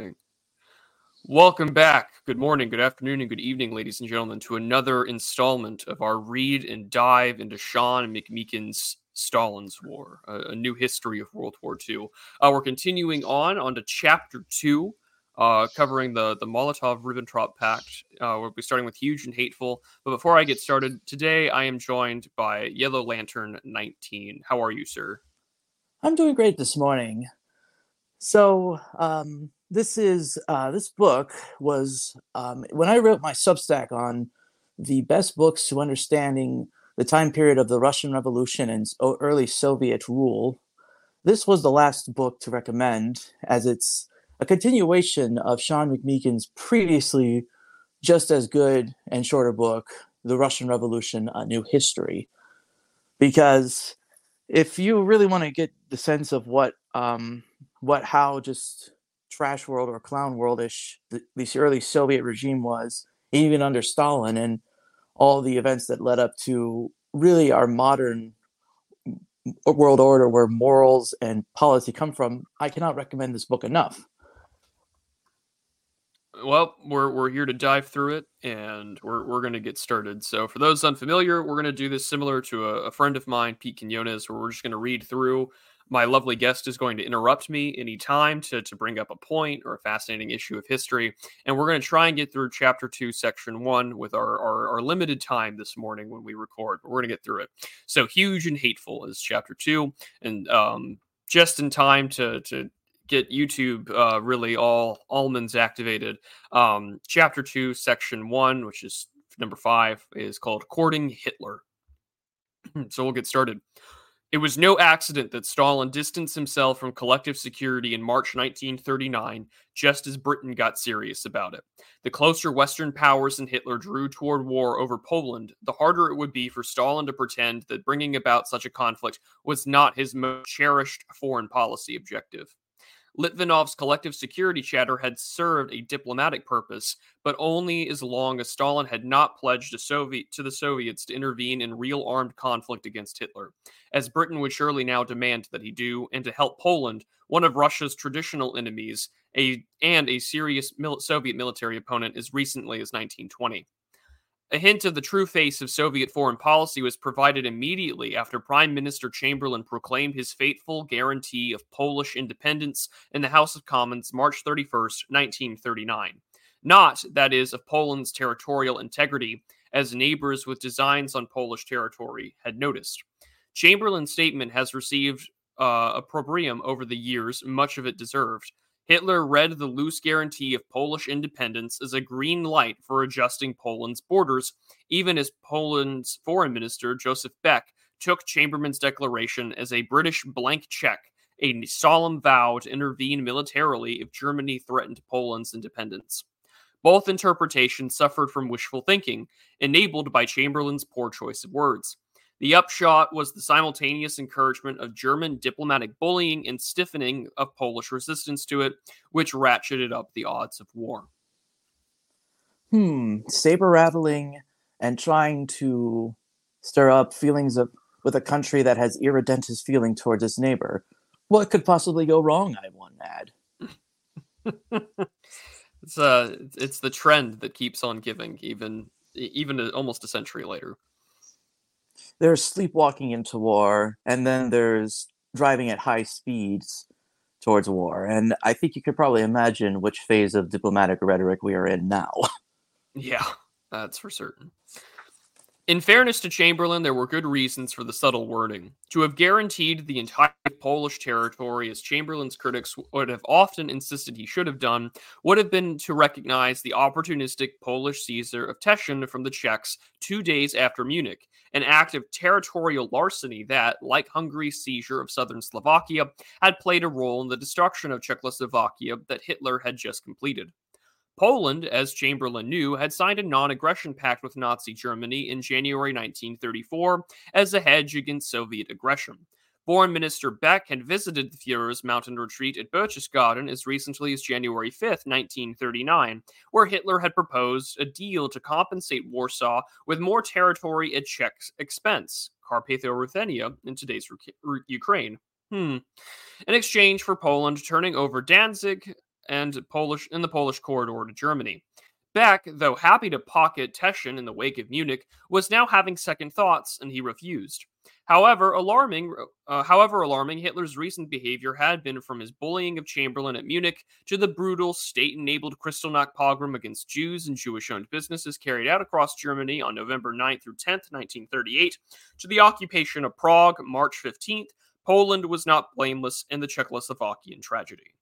recording. Welcome back. Good morning, good afternoon, and good evening, ladies and gentlemen, to another installment of our read and dive into Sean McMeekin's Stalin's War, a, a new history of World War II. Uh, we're continuing on onto chapter two, uh, covering the the Molotov-Ribbentrop Pact. Uh, we'll be starting with Huge and Hateful. But before I get started, today I am joined by Yellow Lantern 19. How are you, sir? I'm doing great this morning. So um, this is uh, this book was um, when I wrote my Substack on the best books to understanding the time period of the Russian Revolution and early Soviet rule. This was the last book to recommend, as it's a continuation of Sean McMeekin's previously just as good and shorter book, The Russian Revolution: A New History. Because if you really want to get the sense of what um, what how just trash world or clown worldish this early Soviet regime was, even under Stalin, and all the events that led up to really our modern world order where morals and policy come from, I cannot recommend this book enough. Well, we're we're here to dive through it, and we're we're going to get started. So, for those unfamiliar, we're going to do this similar to a, a friend of mine, Pete Quinones, where we're just going to read through my lovely guest is going to interrupt me anytime to, to bring up a point or a fascinating issue of history. And we're going to try and get through chapter two, section one with our, our, our limited time this morning when we record. But we're going to get through it. So, Huge and Hateful is chapter two. And um, just in time to, to get YouTube uh, really all almonds activated. Um, chapter two, section one, which is number five, is called Courting Hitler. so we'll get started. It was no accident that Stalin distanced himself from collective security in March 1939, just as Britain got serious about it. The closer Western powers and Hitler drew toward war over Poland, the harder it would be for Stalin to pretend that bringing about such a conflict was not his most cherished foreign policy objective. Litvinov's collective security chatter had served a diplomatic purpose, but only as long as Stalin had not pledged Soviet, to the Soviets to intervene in real armed conflict against Hitler, as Britain would surely now demand that he do, and to help Poland, one of Russia's traditional enemies, a, and a serious mil- Soviet military opponent as recently as 1920. A hint of the true face of Soviet foreign policy was provided immediately after Prime Minister Chamberlain proclaimed his fateful guarantee of Polish independence in the House of Commons March 31, 1939. Not, that is, of Poland's territorial integrity, as neighbors with designs on Polish territory had noticed. Chamberlain's statement has received uh, opprobrium over the years, much of it deserved. Hitler read the loose guarantee of Polish independence as a green light for adjusting Poland's borders, even as Poland's foreign minister, Joseph Beck, took Chamberlain's declaration as a British blank check, a solemn vow to intervene militarily if Germany threatened Poland's independence. Both interpretations suffered from wishful thinking, enabled by Chamberlain's poor choice of words. The upshot was the simultaneous encouragement of German diplomatic bullying and stiffening of Polish resistance to it, which ratcheted up the odds of war. Hmm, saber rattling and trying to stir up feelings of with a country that has irredentist feeling towards its neighbor. What could possibly go wrong? I want add. it's uh, it's the trend that keeps on giving, even even almost a century later there's sleepwalking into war, and then there's driving at high speeds towards war. And I think you could probably imagine which phase of diplomatic rhetoric we are in now. yeah, that's for certain. In fairness to Chamberlain, there were good reasons for the subtle wording. To have guaranteed the entire Polish territory, as Chamberlain's critics would have often insisted he should have done, would have been to recognize the opportunistic Polish seizure of Teschen from the Czechs two days after Munich, an act of territorial larceny that, like Hungary's seizure of southern Slovakia, had played a role in the destruction of Czechoslovakia that Hitler had just completed. Poland, as Chamberlain knew, had signed a non aggression pact with Nazi Germany in January 1934 as a hedge against Soviet aggression. Foreign Minister Beck had visited the Fuhrer's mountain retreat at Berchtesgaden as recently as January 5, 1939, where Hitler had proposed a deal to compensate Warsaw with more territory at Czech expense, Carpatho-Ruthenia in today's Ukraine. Hmm. In exchange for Poland turning over Danzig and Polish in the Polish corridor to Germany. Beck, though happy to pocket Teschen in the wake of Munich, was now having second thoughts, and he refused. However, alarming, uh, however alarming, Hitler's recent behavior had been from his bullying of Chamberlain at Munich to the brutal state-enabled Kristallnacht pogrom against Jews and Jewish-owned businesses carried out across Germany on November 9th through 10th, 1938, to the occupation of Prague March 15th. Poland was not blameless in the Czechoslovakian tragedy.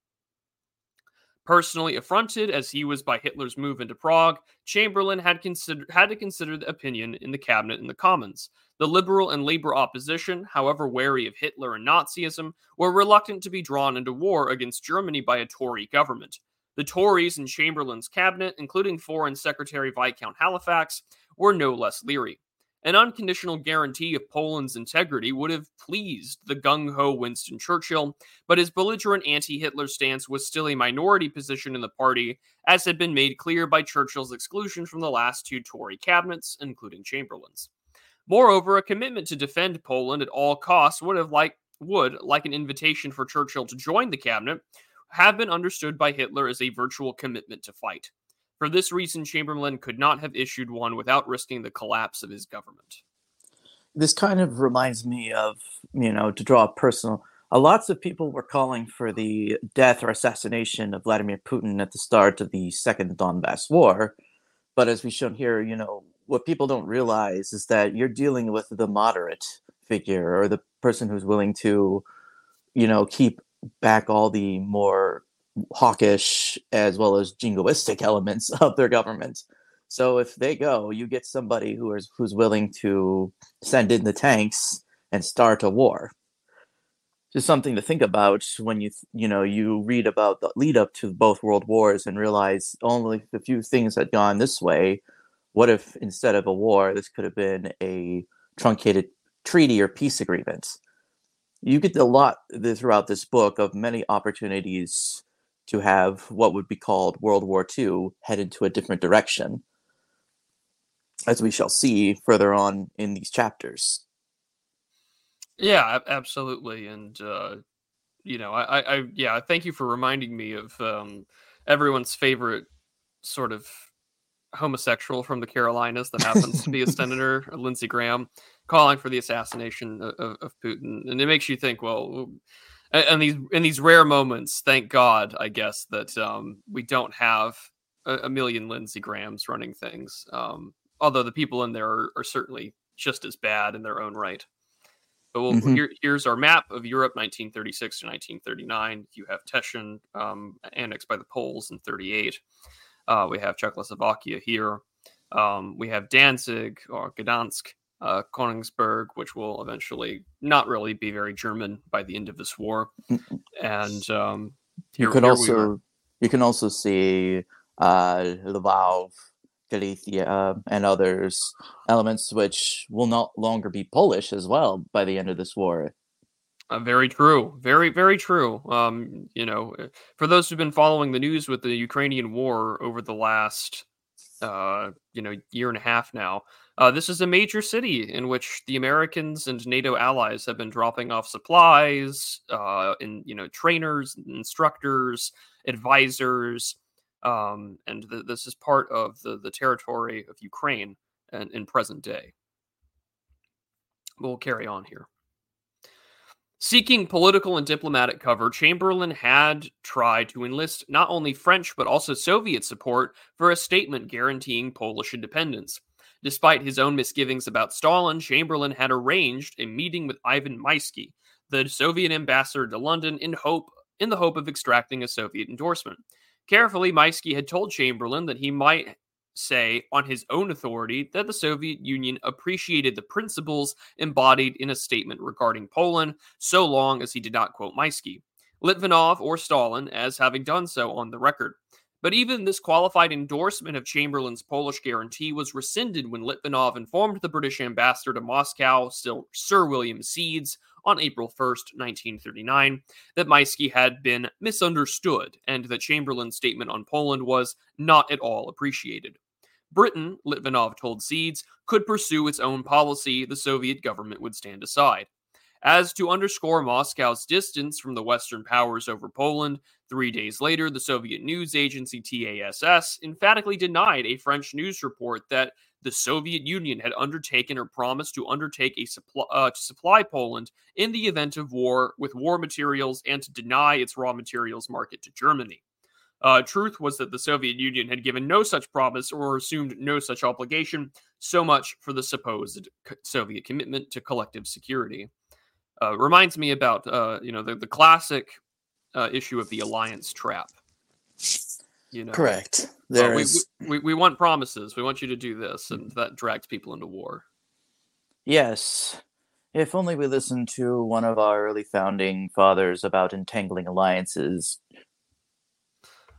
Personally affronted as he was by Hitler's move into Prague, Chamberlain had, consider- had to consider the opinion in the cabinet and the Commons. The liberal and labor opposition, however wary of Hitler and Nazism, were reluctant to be drawn into war against Germany by a Tory government. The Tories in Chamberlain's cabinet, including Foreign Secretary Viscount Halifax, were no less leery. An unconditional guarantee of Poland's integrity would have pleased the gung ho Winston Churchill, but his belligerent anti Hitler stance was still a minority position in the party, as had been made clear by Churchill's exclusion from the last two Tory cabinets, including Chamberlain's. Moreover, a commitment to defend Poland at all costs would have like would, like an invitation for Churchill to join the cabinet, have been understood by Hitler as a virtual commitment to fight. For this reason, Chamberlain could not have issued one without risking the collapse of his government. This kind of reminds me of, you know, to draw a personal. Uh, lots of people were calling for the death or assassination of Vladimir Putin at the start of the Second Donbass War. But as we've shown here, you know, what people don't realize is that you're dealing with the moderate figure or the person who's willing to, you know, keep back all the more hawkish as well as jingoistic elements of their government. So if they go, you get somebody who is who's willing to send in the tanks and start a war. Just something to think about when you you know you read about the lead up to both world wars and realize only a few things had gone this way. What if instead of a war, this could have been a truncated treaty or peace agreement? You get a lot throughout this book of many opportunities to have what would be called World War II head into a different direction, as we shall see further on in these chapters. Yeah, absolutely, and uh, you know, I, I, yeah, thank you for reminding me of um, everyone's favorite sort of homosexual from the Carolinas that happens to be a senator, Lindsey Graham, calling for the assassination of, of Putin, and it makes you think, well and these in these rare moments, thank God, I guess that um, we don't have a, a, million Lindsey Grahams running things. Um, although the people in there are, are, certainly just as bad in their own right. But we'll, mm-hmm. here, here's our map of Europe, 1936 to 1939. You have Teschen um, annexed by the Poles in 38. Uh, we have Czechoslovakia here. Um, we have Danzig or Gdansk uh, Königsberg, which will eventually not really be very German by the end of this war. And um, here, you could also you can also see uh, Lvov, Galicia, and others elements which will not longer be Polish as well by the end of this war. Uh, very true. Very, very true. Um, you know, for those who've been following the news with the Ukrainian war over the last, uh, you know, year and a half now, uh, this is a major city in which the Americans and NATO allies have been dropping off supplies, uh, you know, trainers, instructors, advisors, um, and th- this is part of the the territory of Ukraine and in present day. We'll carry on here. Seeking political and diplomatic cover, Chamberlain had tried to enlist not only French but also Soviet support for a statement guaranteeing Polish independence. Despite his own misgivings about Stalin, Chamberlain had arranged a meeting with Ivan Maisky, the Soviet ambassador to London, in hope in the hope of extracting a Soviet endorsement. Carefully, Maisky had told Chamberlain that he might say on his own authority that the Soviet Union appreciated the principles embodied in a statement regarding Poland, so long as he did not quote Maisky, Litvinov, or Stalin as having done so on the record. But even this qualified endorsement of Chamberlain's Polish guarantee was rescinded when Litvinov informed the British ambassador to Moscow, Sir William Seeds, on April 1st, 1939, that Maisky had been misunderstood and that Chamberlain's statement on Poland was not at all appreciated. Britain, Litvinov told Seeds, could pursue its own policy, the Soviet government would stand aside. As to underscore Moscow's distance from the Western powers over Poland, three days later, the Soviet news agency TASS emphatically denied a French news report that the Soviet Union had undertaken or promised to undertake a supply uh, to supply Poland in the event of war with war materials and to deny its raw materials market to Germany. Uh, truth was that the Soviet Union had given no such promise or assumed no such obligation, so much for the supposed Soviet commitment to collective security. Uh, reminds me about uh, you know the, the classic uh, issue of the alliance trap. You know, correct. There we, we, we want promises. We want you to do this, and that drags people into war. Yes. If only we listened to one of our early founding fathers about entangling alliances.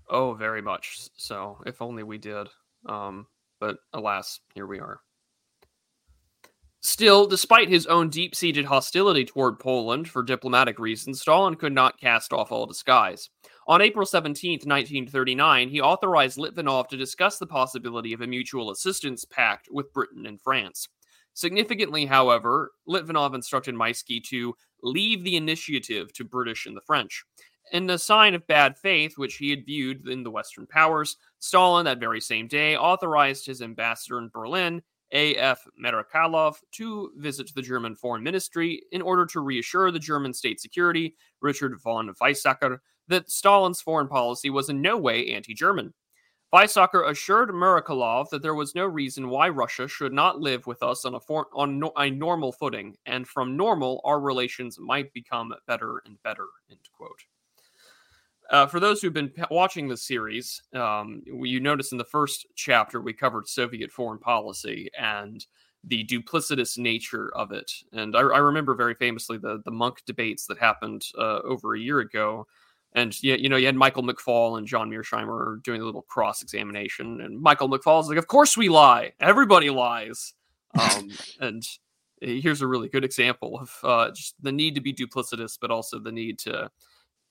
Oh, very much so. If only we did. Um, but alas, here we are. Still, despite his own deep seated hostility toward Poland for diplomatic reasons, Stalin could not cast off all disguise. On April 17, 1939, he authorized Litvinov to discuss the possibility of a mutual assistance pact with Britain and France. Significantly, however, Litvinov instructed Maisky to leave the initiative to British and the French. In a sign of bad faith, which he had viewed in the Western powers, Stalin that very same day authorized his ambassador in Berlin, A.F. Merkalov, to visit the German foreign ministry in order to reassure the German state security, Richard von Weizsäcker, that Stalin's foreign policy was in no way anti German. Weizsäcker assured Merkalov that there was no reason why Russia should not live with us on a, for- on no- a normal footing, and from normal, our relations might become better and better. End quote. Uh, for those who've been watching the series, um, you notice in the first chapter we covered Soviet foreign policy and the duplicitous nature of it. And I, I remember very famously the the Munk debates that happened uh, over a year ago. And you, you know, you had Michael McFaul and John Mearsheimer doing a little cross examination, and Michael McFaul's like, "Of course we lie. Everybody lies." Um, and here's a really good example of uh, just the need to be duplicitous, but also the need to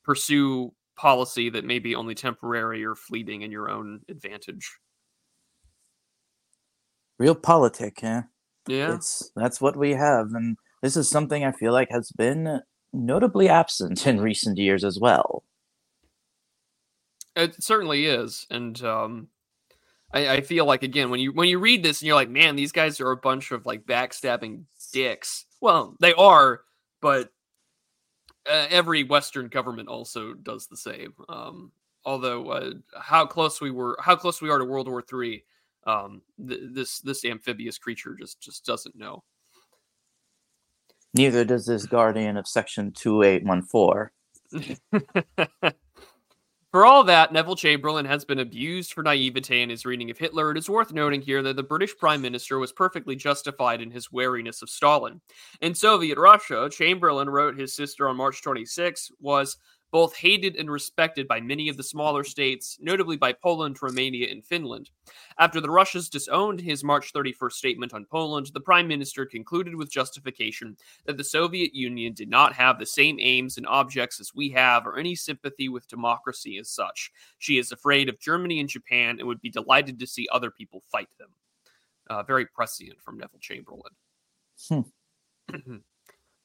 pursue policy that may be only temporary or fleeting in your own advantage. Real politic, yeah. Yeah. It's that's what we have. And this is something I feel like has been notably absent in recent years as well. It certainly is. And um I, I feel like again when you when you read this and you're like, man, these guys are a bunch of like backstabbing dicks. Well, they are, but uh, every Western government also does the same. Um, although uh, how close we were, how close we are to World War Three, um, th- this this amphibious creature just just doesn't know. Neither does this guardian of Section Two Eight One Four. For all that, Neville Chamberlain has been abused for naivete in his reading of Hitler. It is worth noting here that the British Prime Minister was perfectly justified in his wariness of Stalin. In Soviet Russia, Chamberlain wrote his sister on March 26 was both hated and respected by many of the smaller states, notably by Poland, Romania, and Finland. After the Russians disowned his March 31st statement on Poland, the prime minister concluded with justification that the Soviet Union did not have the same aims and objects as we have or any sympathy with democracy as such. She is afraid of Germany and Japan and would be delighted to see other people fight them. Uh, very prescient from Neville Chamberlain. Hmm.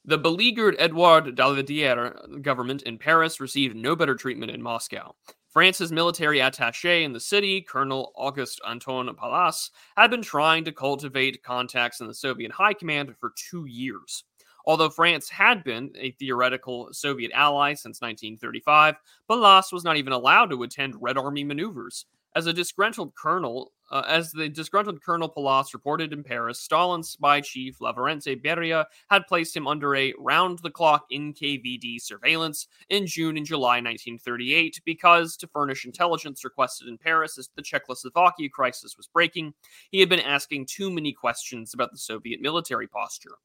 The beleaguered Edouard Daladier government in Paris received no better treatment in Moscow. France's military attaché in the city, Colonel Auguste Anton Pallas, had been trying to cultivate contacts in the Soviet high command for two years. Although France had been a theoretical Soviet ally since 1935, Pallas was not even allowed to attend Red Army maneuvers. As a disgruntled colonel, uh, as the disgruntled Colonel Pallas reported in Paris, Stalin's spy chief Lavrenti Beria had placed him under a round the clock NKVD surveillance in June and July 1938 because, to furnish intelligence requested in Paris as the Czechoslovakia crisis was breaking, he had been asking too many questions about the Soviet military posture.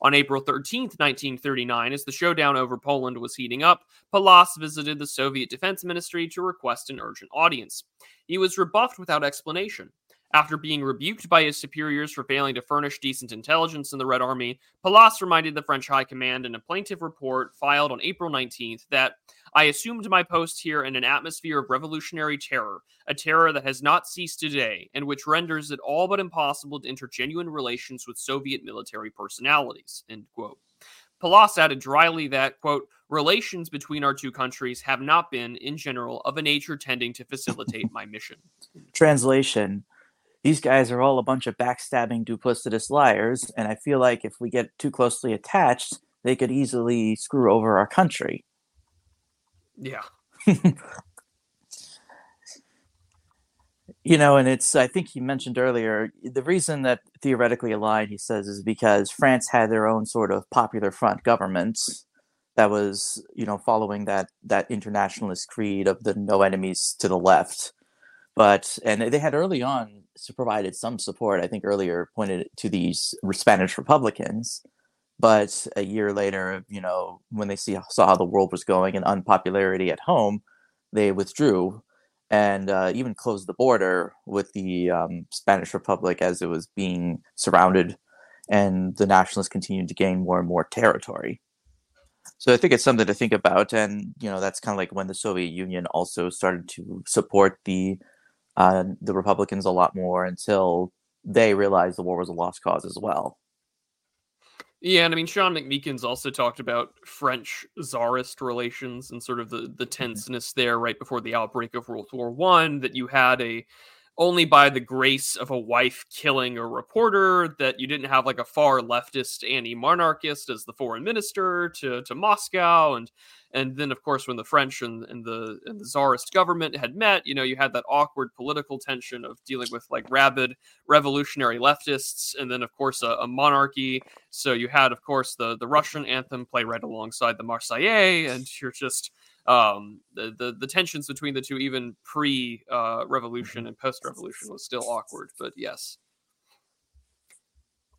On April 13, 1939, as the showdown over Poland was heating up, Palas visited the Soviet Defense Ministry to request an urgent audience. He was rebuffed without explanation. After being rebuked by his superiors for failing to furnish decent intelligence in the Red Army, Pallas reminded the French High Command in a plaintive report filed on April 19th that I assumed my post here in an atmosphere of revolutionary terror, a terror that has not ceased today, and which renders it all but impossible to enter genuine relations with Soviet military personalities. End quote. Pallas added dryly that, quote, relations between our two countries have not been, in general, of a nature tending to facilitate my mission. Translation These guys are all a bunch of backstabbing, duplicitous liars, and I feel like if we get too closely attached, they could easily screw over our country. Yeah. you know, and it's, I think he mentioned earlier, the reason that theoretically aligned, he says, is because France had their own sort of popular front government that was, you know, following that, that internationalist creed of the no enemies to the left. But, and they had early on provided some support, I think earlier pointed to these Spanish Republicans. But a year later, you know, when they see, saw how the world was going and unpopularity at home, they withdrew and uh, even closed the border with the um, Spanish Republic as it was being surrounded, and the nationalists continued to gain more and more territory. So I think it's something to think about, and you know that's kind of like when the Soviet Union also started to support the uh, the Republicans a lot more until they realized the war was a lost cause as well. Yeah, and I mean Sean McMeekin's also talked about French czarist relations and sort of the the mm-hmm. tenseness there right before the outbreak of World War One. That you had a only by the grace of a wife killing a reporter that you didn't have like a far leftist anti-monarchist as the foreign minister to to Moscow and and then, of course, when the French and, and the and the czarist government had met, you know, you had that awkward political tension of dealing with like rabid revolutionary leftists, and then, of course, a, a monarchy. So you had, of course, the the Russian anthem play right alongside the Marseillaise, and you're just um, the, the, the tensions between the two, even pre uh, revolution and post revolution, was still awkward. But yes,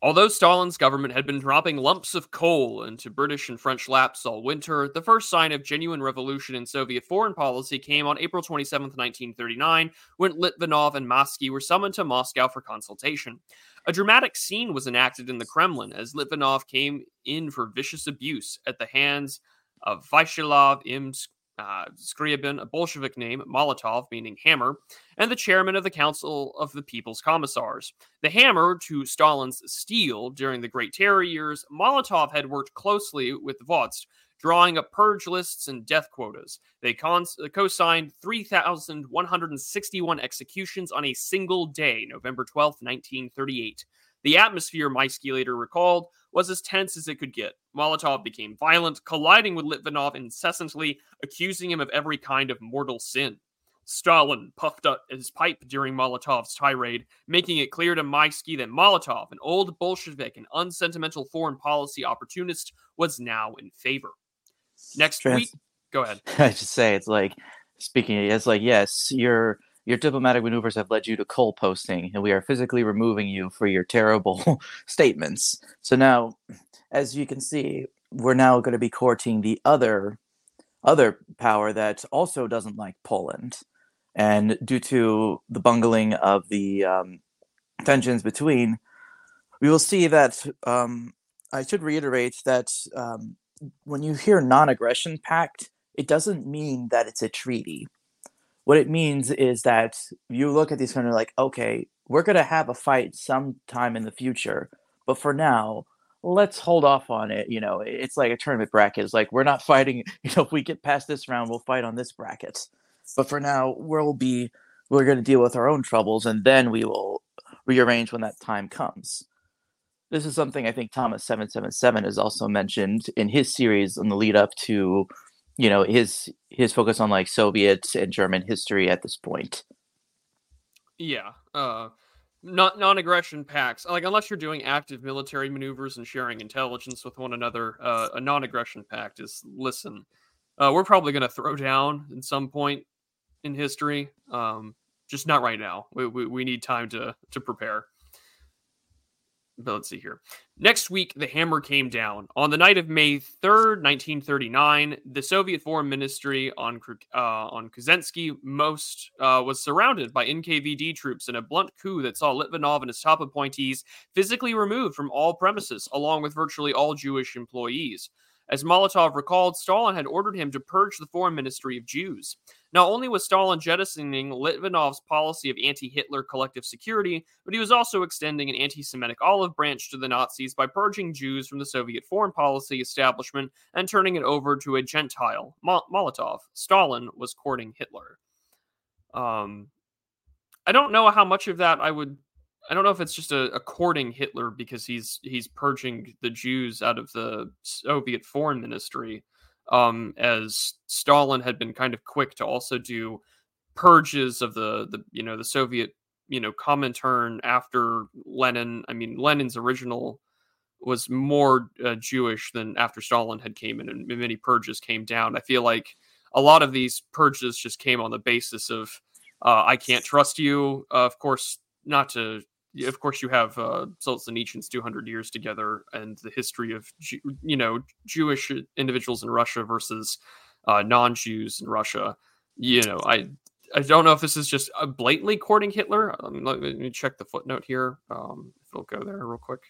Although Stalin's government had been dropping lumps of coal into British and French laps all winter, the first sign of genuine revolution in Soviet foreign policy came on April 27, 1939, when Litvinov and Maysky were summoned to Moscow for consultation. A dramatic scene was enacted in the Kremlin as Litvinov came in for vicious abuse at the hands of Vyacheslav Imsk uh, a Bolshevik name, Molotov, meaning hammer, and the chairman of the Council of the People's Commissars. The hammer to Stalin's steel during the Great Terror years, Molotov had worked closely with Vozhd, drawing up purge lists and death quotas. They co signed 3,161 executions on a single day, November 12, 1938. The atmosphere, Maysky later recalled, was as tense as it could get. Molotov became violent, colliding with Litvinov incessantly, accusing him of every kind of mortal sin. Stalin puffed up his pipe during Molotov's tirade, making it clear to Maysky that Molotov, an old Bolshevik and unsentimental foreign policy opportunist, was now in favor. Next Trans- week, go ahead. I just say it's like speaking. It's like yes, you're your diplomatic maneuvers have led you to coal posting, and we are physically removing you for your terrible statements. So now, as you can see, we're now going to be courting the other other power that also doesn't like Poland, and due to the bungling of the um, tensions between, we will see that. Um, I should reiterate that um, when you hear non-aggression pact, it doesn't mean that it's a treaty what it means is that you look at these kind of like, okay, we're going to have a fight sometime in the future, but for now, let's hold off on it. You know, it's like a tournament bracket. It's like we're not fighting. You know, if we get past this round, we'll fight on this bracket. But for now, we'll be we're going to deal with our own troubles, and then we will rearrange when that time comes. This is something I think Thomas seven seven seven has also mentioned in his series on the lead up to you know his his focus on like Soviet and German history at this point. Yeah, uh, not non-aggression pacts. Like unless you're doing active military maneuvers and sharing intelligence with one another, uh, a non-aggression pact is listen. Uh, we're probably going to throw down in some point in history. Um, just not right now. We, we, we need time to to prepare let's see here. Next week, the hammer came down. On the night of May 3rd, 1939, the Soviet Foreign Ministry on uh, on Kuznetsky most uh, was surrounded by NKVD troops in a blunt coup that saw Litvinov and his top appointees physically removed from all premises, along with virtually all Jewish employees. As Molotov recalled, Stalin had ordered him to purge the foreign ministry of Jews. Not only was Stalin jettisoning Litvinov's policy of anti Hitler collective security, but he was also extending an anti Semitic olive branch to the Nazis by purging Jews from the Soviet foreign policy establishment and turning it over to a Gentile, Mo- Molotov. Stalin was courting Hitler. Um, I don't know how much of that I would. I don't know if it's just a, a courting Hitler because he's he's purging the Jews out of the Soviet foreign ministry um, as Stalin had been kind of quick to also do purges of the the you know the Soviet you know Comintern after Lenin. I mean, Lenin's original was more uh, Jewish than after Stalin had came in, and many purges came down. I feel like a lot of these purges just came on the basis of uh, I can't trust you. Uh, of course, not to of course, you have uh, Solzhenitsyn's 200 years together and the history of, you know, Jewish individuals in Russia versus uh, non-Jews in Russia. You know, I I don't know if this is just blatantly courting Hitler. Um, let me check the footnote here. Um, if we'll go there real quick.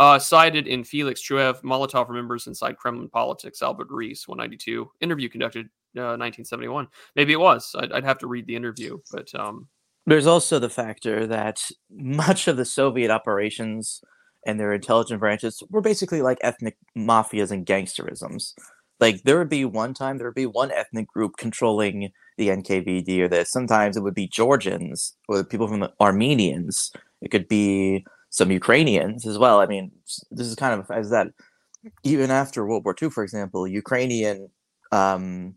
Uh, cited in Felix Chuev, Molotov remembers inside Kremlin politics, Albert Rees, 192. Interview conducted uh, 1971. Maybe it was. I'd, I'd, have to read the interview, but um, there's also the factor that much of the Soviet operations and their intelligence branches were basically like ethnic mafias and gangsterisms. Like there would be one time there would be one ethnic group controlling the NKVD or this. Sometimes it would be Georgians or people from the Armenians. It could be some Ukrainians as well. I mean, this is kind of as that even after World War II, for example, Ukrainian um,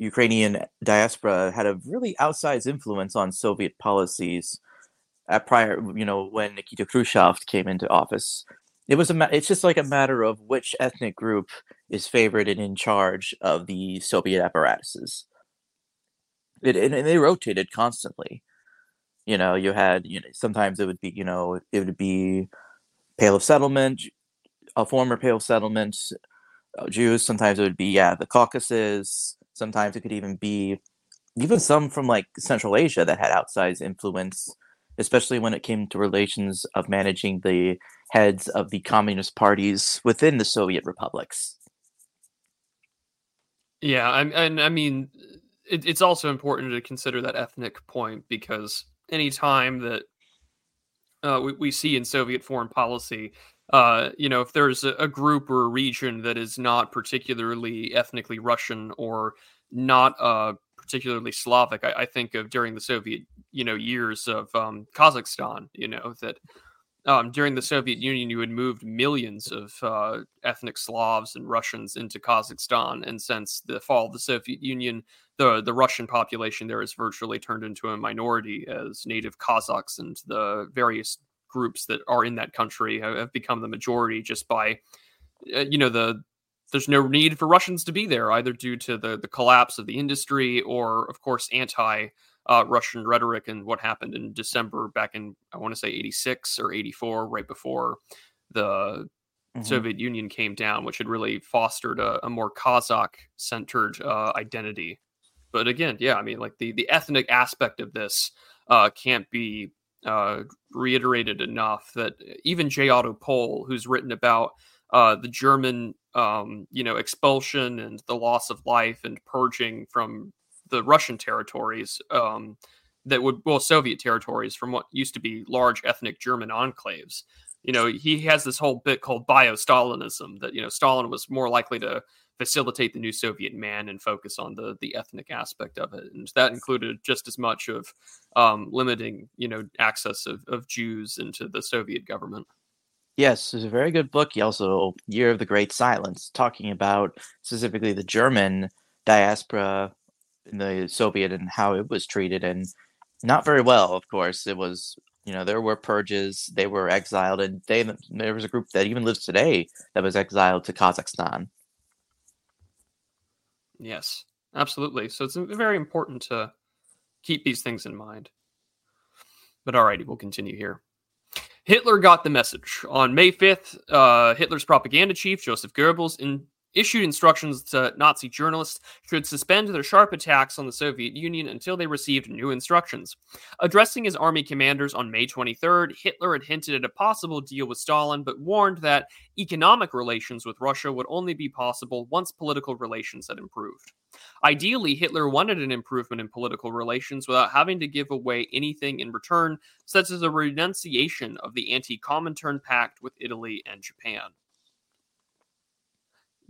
Ukrainian diaspora had a really outsized influence on Soviet policies at prior, you know, when Nikita Khrushchev came into office. It was a, ma- it's just like a matter of which ethnic group is favored and in charge of the Soviet apparatuses. It, and, and they rotated constantly. You know, you had, you know, sometimes it would be, you know, it would be Pale of Settlement, a former Pale of Settlement, uh, Jews. Sometimes it would be, yeah, the Caucasus, Sometimes it could even be even some from like Central Asia that had outsized influence, especially when it came to relations of managing the heads of the communist parties within the Soviet republics. Yeah, I, and I mean, it, it's also important to consider that ethnic point because any time that uh, we, we see in Soviet foreign policy uh, you know, if there's a, a, group or a region that is not particularly ethnically Russian or not uh, particularly Slavic, I, I, think of during the Soviet, you know, years of um, Kazakhstan. You know that um, during the Soviet Union, you had moved millions of uh, ethnic Slavs and Russians into Kazakhstan, and since the fall of the Soviet Union, the the Russian population there has virtually turned into a minority as native Kazakhs and the various groups that are in that country have, become the majority just by uh, you know the there's no need for Russians to be there either due to the the collapse of the industry or of course anti uh, Russian rhetoric and what happened in December back in I want to say 86 or 84 right before the mm-hmm. Soviet Union came down which had really fostered a, a more Kazakh centered uh, identity but again yeah I mean like the the ethnic aspect of this uh, can't be uh, reiterated enough that even J. Otto Pohl, who's written about uh, the German, um, you know, expulsion and the loss of life and purging from the Russian territories um, that would, well, Soviet territories from what used to be large ethnic German enclaves. You know, he has this whole bit called bio-Stalinism that you know Stalin was more likely to facilitate the new Soviet man and focus on the the ethnic aspect of it, and that included just as much of um, limiting, you know, access of, of Jews into the Soviet government. Yes, it's a very good book. Also Year of the Great Silence, talking about specifically the German diaspora in the Soviet and how it was treated, and not very well. Of course, it was. You know, there were purges. They were exiled, and they there was a group that even lives today that was exiled to Kazakhstan. Yes, absolutely. So it's very important to keep these things in mind. But alrighty, we'll continue here. Hitler got the message. On May 5th, uh, Hitler's propaganda chief, Joseph Goebbels, in, issued instructions to Nazi journalists should suspend their sharp attacks on the Soviet Union until they received new instructions. Addressing his army commanders on May 23rd, Hitler had hinted at a possible deal with Stalin, but warned that economic relations with Russia would only be possible once political relations had improved. Ideally, Hitler wanted an improvement in political relations without having to give away anything in return, such as a renunciation of the anti Comintern Pact with Italy and Japan.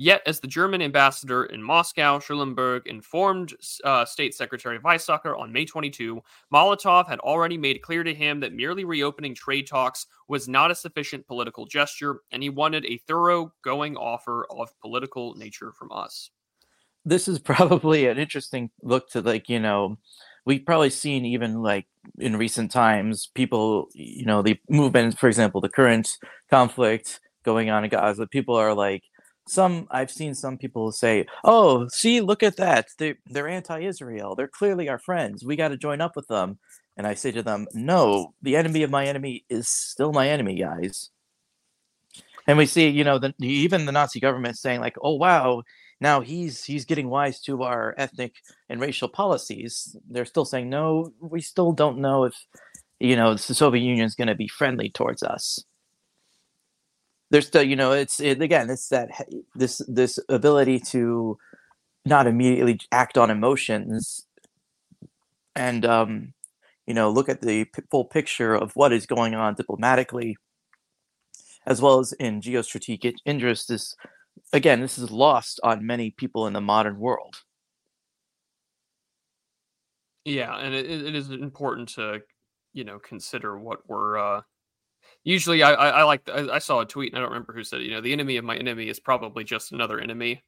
Yet, as the German ambassador in Moscow, Schulenburg, informed uh, State Secretary Weizsäcker on May 22, Molotov had already made clear to him that merely reopening trade talks was not a sufficient political gesture, and he wanted a thorough going offer of political nature from us. This is probably an interesting look to, like, you know, we've probably seen even like in recent times, people, you know, the movement, for example, the current conflict going on in Gaza, people are like, some I've seen some people say, "Oh, see, look at that. They they're anti-Israel. They're clearly our friends. We got to join up with them." And I say to them, "No, the enemy of my enemy is still my enemy, guys." And we see, you know, the, even the Nazi government saying like, "Oh, wow, now he's he's getting wise to our ethnic and racial policies." They're still saying, "No, we still don't know if you know the Soviet Union is going to be friendly towards us." There's still you know it's it, again it's that this this ability to not immediately act on emotions and um you know look at the p- full picture of what is going on diplomatically as well as in geostrategic interest this again this is lost on many people in the modern world. Yeah and it, it is important to you know consider what we're uh usually I, I, I like I, I, saw a tweet and I don't remember who said it, you know the enemy of my enemy is probably just another enemy,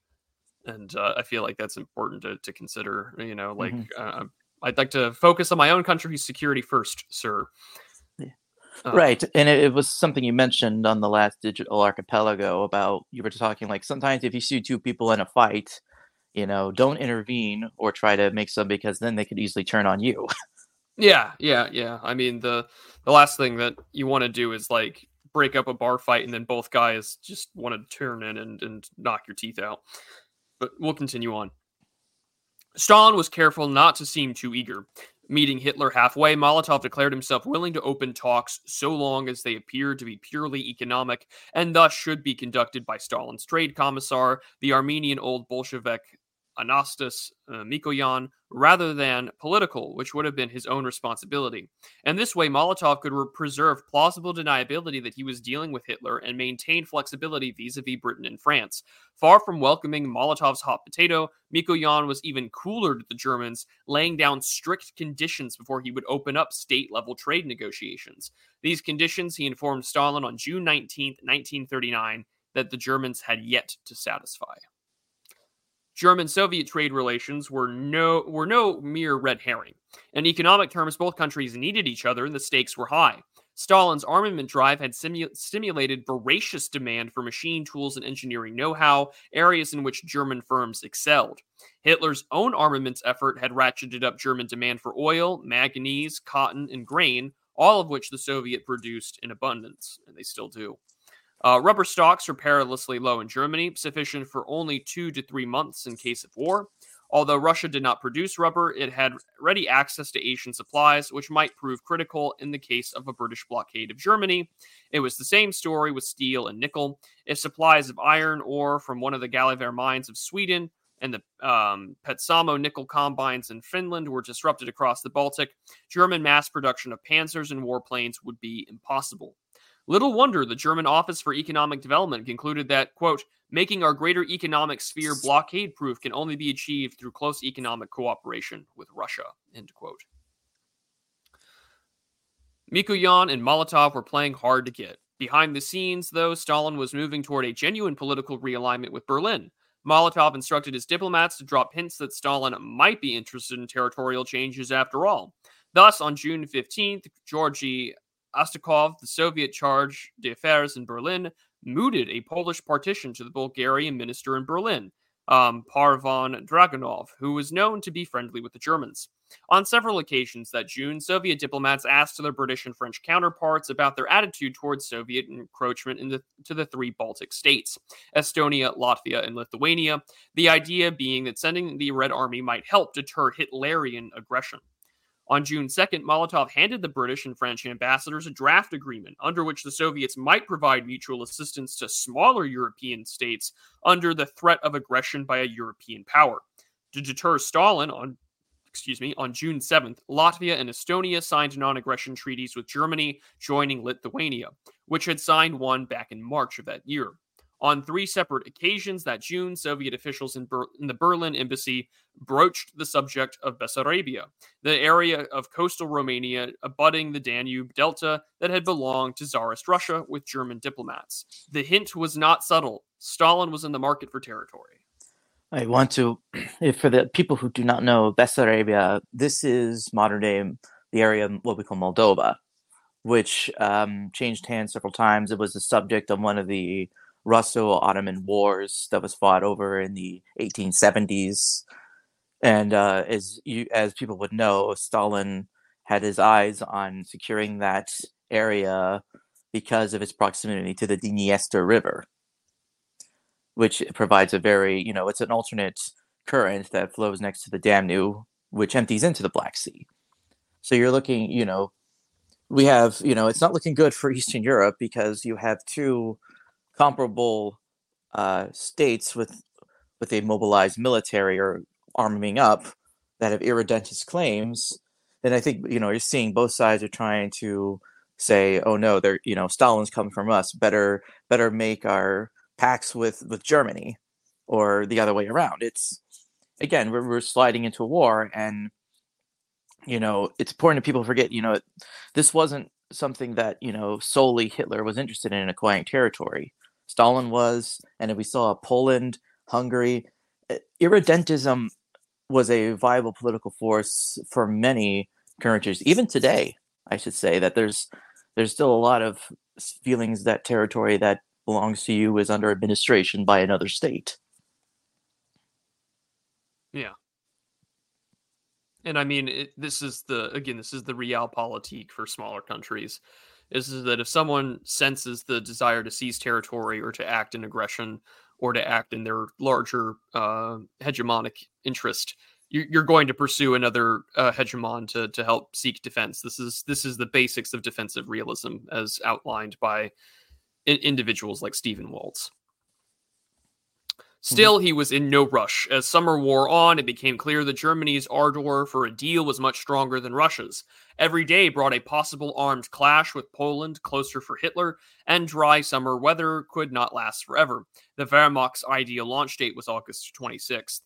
and uh, I feel like that's important to, to consider. You know, like mm-hmm. uh, I'd like to focus on my own country's security first, sir. Yeah. Uh, right, and it, it, was something you mentioned on the last digital archipelago about you were talking like sometimes if you see two people in a fight, you know, don't intervene or try to make some because then they could easily turn on you. Yeah, yeah, yeah. I mean the the last thing that you want to do is like break up a bar fight and then both guys just want to turn in and, and knock your teeth out. But we'll continue on. Stalin was careful not to seem too eager. Meeting Hitler halfway, Molotov declared himself willing to open talks so long as they appeared to be purely economic and thus should be conducted by Stalin's trade commissar, the Armenian old Bolshevik Anastas uh, Mikoyan rather than political, which would have been his own responsibility. And this way, Molotov could re- preserve plausible deniability that he was dealing with Hitler and maintain flexibility vis a vis Britain and France. Far from welcoming Molotov's hot potato, Mikoyan was even cooler to the Germans, laying down strict conditions before he would open up state level trade negotiations. These conditions he informed Stalin on June 19, 1939, that the Germans had yet to satisfy. German Soviet trade relations were no were no mere red herring. In economic terms, both countries needed each other and the stakes were high. Stalin's armament drive had simu- stimulated voracious demand for machine tools and engineering know how, areas in which German firms excelled. Hitler's own armaments effort had ratcheted up German demand for oil, manganese, cotton, and grain, all of which the Soviet produced in abundance, and they still do. Uh, rubber stocks are perilously low in Germany, sufficient for only two to three months in case of war. Although Russia did not produce rubber, it had ready access to Asian supplies, which might prove critical in the case of a British blockade of Germany. It was the same story with steel and nickel. If supplies of iron ore from one of the Gällivare mines of Sweden and the um, Petsamo nickel combines in Finland were disrupted across the Baltic, German mass production of panzers and warplanes would be impossible. Little wonder the German Office for Economic Development concluded that, quote, making our greater economic sphere blockade proof can only be achieved through close economic cooperation with Russia, end quote. Mikoyan and Molotov were playing hard to get. Behind the scenes, though, Stalin was moving toward a genuine political realignment with Berlin. Molotov instructed his diplomats to drop hints that Stalin might be interested in territorial changes after all. Thus, on June 15th, Georgy Astakhov, the Soviet charge d'affaires in Berlin, mooted a Polish partition to the Bulgarian minister in Berlin, um, Parvan Draganov, who was known to be friendly with the Germans. On several occasions that June, Soviet diplomats asked their British and French counterparts about their attitude towards Soviet encroachment into the three Baltic states Estonia, Latvia, and Lithuania, the idea being that sending the Red Army might help deter Hitlerian aggression. On June 2nd, Molotov handed the British and French ambassadors a draft agreement under which the Soviets might provide mutual assistance to smaller European states under the threat of aggression by a European power. To deter Stalin on excuse me, on June 7th, Latvia and Estonia signed non-aggression treaties with Germany, joining Lithuania, which had signed one back in March of that year. On three separate occasions that June, Soviet officials in, Ber- in, the Berlin embassy broached the subject of Bessarabia, the area of coastal Romania abutting the Danube Delta that had belonged to Tsarist Russia with German diplomats. The hint was not subtle. Stalin was in the market for territory. I want to, for the people who do not know Bessarabia, this is modern day the area what we call Moldova, which um, changed hands several times. It was the subject of one of the Russo-Ottoman wars that was fought over in the 1870s. And uh, as you, as people would know, Stalin had his eyes on securing that area because of its proximity to the Dniester River, which provides a very, you know, it's an alternate current that flows next to the Danube, which empties into the Black Sea. So you're looking, you know, we have, you know, it's not looking good for Eastern Europe because you have two comparable uh, states with with a mobilized military or arming up that have irredentist claims, then I think you know you're seeing both sides are trying to say, oh no, they're you know Stalin's coming from us. Better better make our pacts with with Germany, or the other way around. It's again we're, we're sliding into war, and you know it's important that people forget. You know this wasn't something that you know solely Hitler was interested in acquiring territory. Stalin was, and we saw Poland, Hungary. Eh, irredentism was a viable political force for many countries, even today. I should say that there's there's still a lot of feelings that territory that belongs to you is under administration by another state. Yeah. And I mean, it, this is the again, this is the realpolitik for smaller countries is that if someone senses the desire to seize territory or to act in aggression or to act in their larger uh, hegemonic interest, you're going to pursue another uh, hegemon to to help seek defense. This is this is the basics of defensive realism as outlined by in- individuals like Stephen Waltz. Mm-hmm. Still, he was in no rush. As summer wore on, it became clear that Germany's ardor for a deal was much stronger than Russia's. Every day brought a possible armed clash with Poland closer for Hitler, and dry summer weather could not last forever. The Wehrmacht's ideal launch date was August 26th.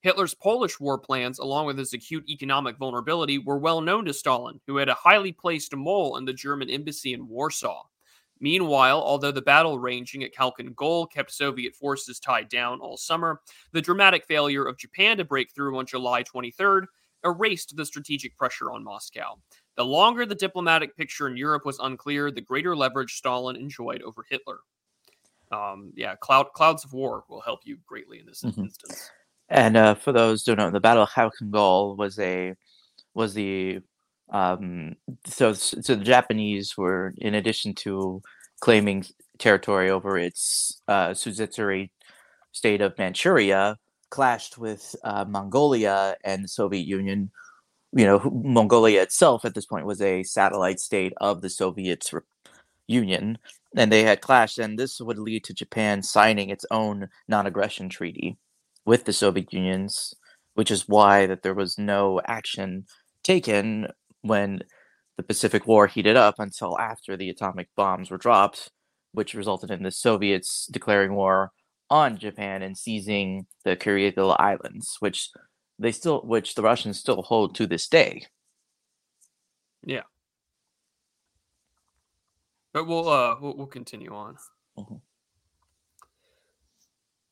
Hitler's Polish war plans, along with his acute economic vulnerability, were well known to Stalin, who had a highly placed mole in the German embassy in Warsaw. Meanwhile, although the battle ranging at Khalkhin Gol kept Soviet forces tied down all summer, the dramatic failure of Japan to break through on July 23rd erased the strategic pressure on Moscow. The longer the diplomatic picture in Europe was unclear, the greater leverage Stalin enjoyed over Hitler. Um, yeah, cloud, clouds of war will help you greatly in this mm-hmm. instance. And uh, for those who don't know, the Battle of Khalkhin Gol was a was the um, so, so the Japanese were, in addition to claiming territory over its uh, suzerain state of Manchuria, clashed with uh, Mongolia and the Soviet Union. You know, Mongolia itself at this point was a satellite state of the Soviet Union, and they had clashed, and this would lead to Japan signing its own non-aggression treaty with the Soviet Unions, which is why that there was no action taken when the Pacific War heated up until after the atomic bombs were dropped, which resulted in the Soviets declaring war on Japan and seizing the Kuril Islands, which they still, which the Russians still hold to this day. Yeah, but we'll uh we'll, we'll continue on. Mm-hmm.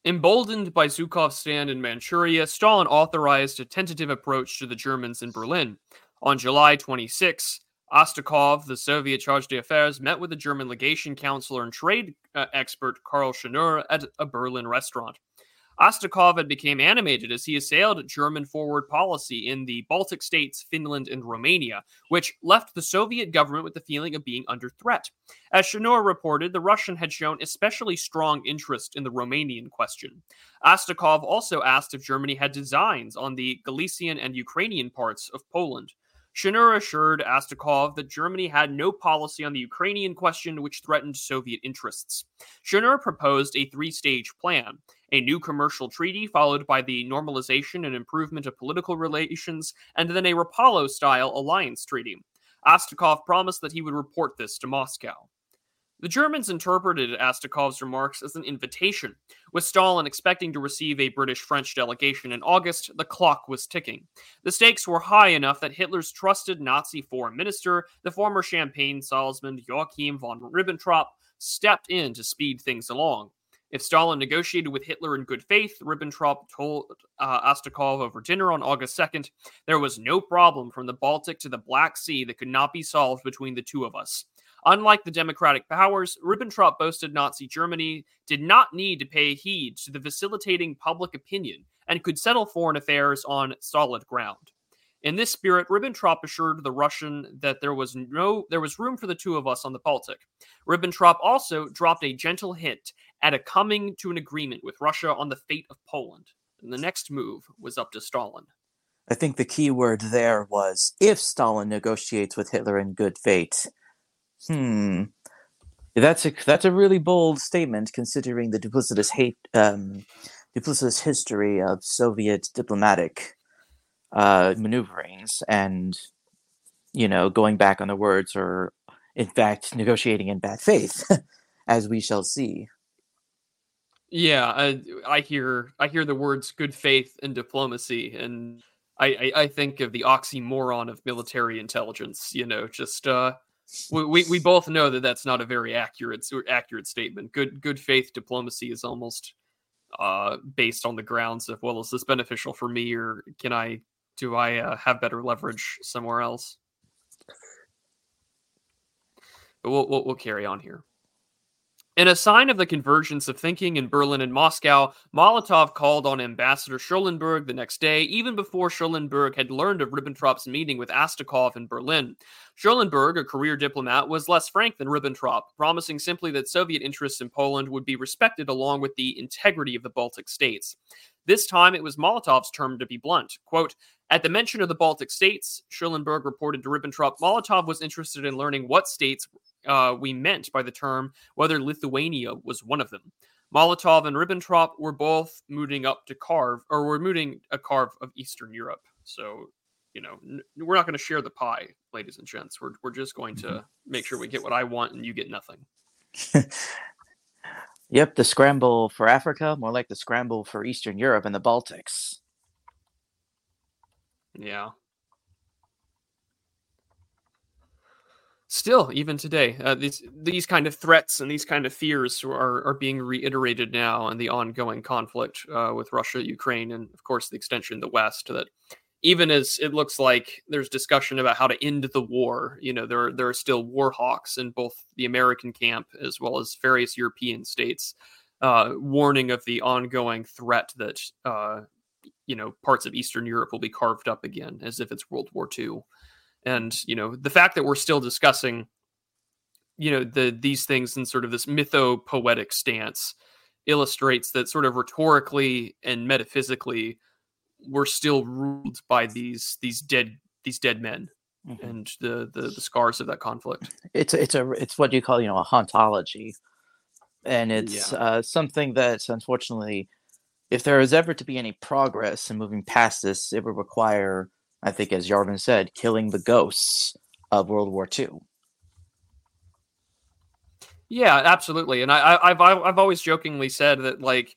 Emboldened by Zhukov's stand in Manchuria, Stalin authorized a tentative approach to the Germans in Berlin, on July 26, Astakhov, the Soviet charge d'affaires, met with the German legation counselor and trade uh, expert Karl Schnurre at a Berlin restaurant. Astakhov had become animated as he assailed German forward policy in the Baltic states, Finland, and Romania, which left the Soviet government with the feeling of being under threat. As Schnurre reported, the Russian had shown especially strong interest in the Romanian question. Astakhov also asked if Germany had designs on the Galician and Ukrainian parts of Poland. Schnurre assured Astakhov that Germany had no policy on the Ukrainian question which threatened Soviet interests. Schnurre proposed a three stage plan a new commercial treaty, followed by the normalization and improvement of political relations, and then a Rapallo style alliance treaty. Astakhov promised that he would report this to Moscow. The Germans interpreted Astakhov's remarks as an invitation. With Stalin expecting to receive a British French delegation in August, the clock was ticking. The stakes were high enough that Hitler's trusted Nazi foreign minister, the former Champagne salesman Joachim von Ribbentrop, stepped in to speed things along. If Stalin negotiated with Hitler in good faith, Ribbentrop told uh, Astakhov over dinner on August 2nd, there was no problem from the Baltic to the Black Sea that could not be solved between the two of us. Unlike the democratic powers, Ribbentrop boasted Nazi Germany did not need to pay heed to the facilitating public opinion and could settle foreign affairs on solid ground. In this spirit, Ribbentrop assured the Russian that there was no there was room for the two of us on the Baltic. Ribbentrop also dropped a gentle hint at a coming to an agreement with Russia on the fate of Poland. And the next move was up to Stalin. I think the key word there was if Stalin negotiates with Hitler in good faith. Hmm. That's a that's a really bold statement considering the duplicitous hate um, duplicitous history of Soviet diplomatic uh, maneuverings and you know going back on the words or in fact negotiating in bad faith as we shall see yeah I, I hear i hear the words good faith and diplomacy and I, I, I think of the oxymoron of military intelligence you know just uh we, we both know that that's not a very accurate accurate statement good good faith diplomacy is almost uh based on the grounds of well is this beneficial for me or can i do I uh, have better leverage somewhere else? But we'll, we'll, we'll carry on here. In a sign of the convergence of thinking in Berlin and Moscow, Molotov called on Ambassador Schulenburg the next day, even before Schulenburg had learned of Ribbentrop's meeting with Astakhov in Berlin. Schulenburg, a career diplomat, was less frank than Ribbentrop, promising simply that Soviet interests in Poland would be respected along with the integrity of the Baltic states. This time it was Molotov's turn to be blunt. Quote, at the mention of the Baltic states, Schulenburg reported to Ribbentrop, Molotov was interested in learning what states uh, we meant by the term, whether Lithuania was one of them. Molotov and Ribbentrop were both moving up to carve, or were moving a carve of Eastern Europe. So, you know, n- we're not going to share the pie, ladies and gents. We're, we're just going to mm-hmm. make sure we get what I want and you get nothing. yep, the scramble for Africa, more like the scramble for Eastern Europe and the Baltics. Yeah. Still, even today, uh, these these kind of threats and these kind of fears are are being reiterated now in the ongoing conflict uh, with Russia, Ukraine, and of course the extension of the West. That even as it looks like there's discussion about how to end the war, you know, there there are still war hawks in both the American camp as well as various European states, uh, warning of the ongoing threat that uh, you know parts of Eastern Europe will be carved up again as if it's World War II. And you know the fact that we're still discussing, you know, the these things in sort of this mytho poetic stance illustrates that sort of rhetorically and metaphysically we're still ruled by these these dead these dead men mm-hmm. and the, the the scars of that conflict. It's it's a it's what you call you know a hauntology, and it's yeah. uh, something that unfortunately if there is ever to be any progress in moving past this, it would require, I think, as Yarvin said, killing the ghosts of World War II. Yeah, absolutely. And I, I've I've always jokingly said that like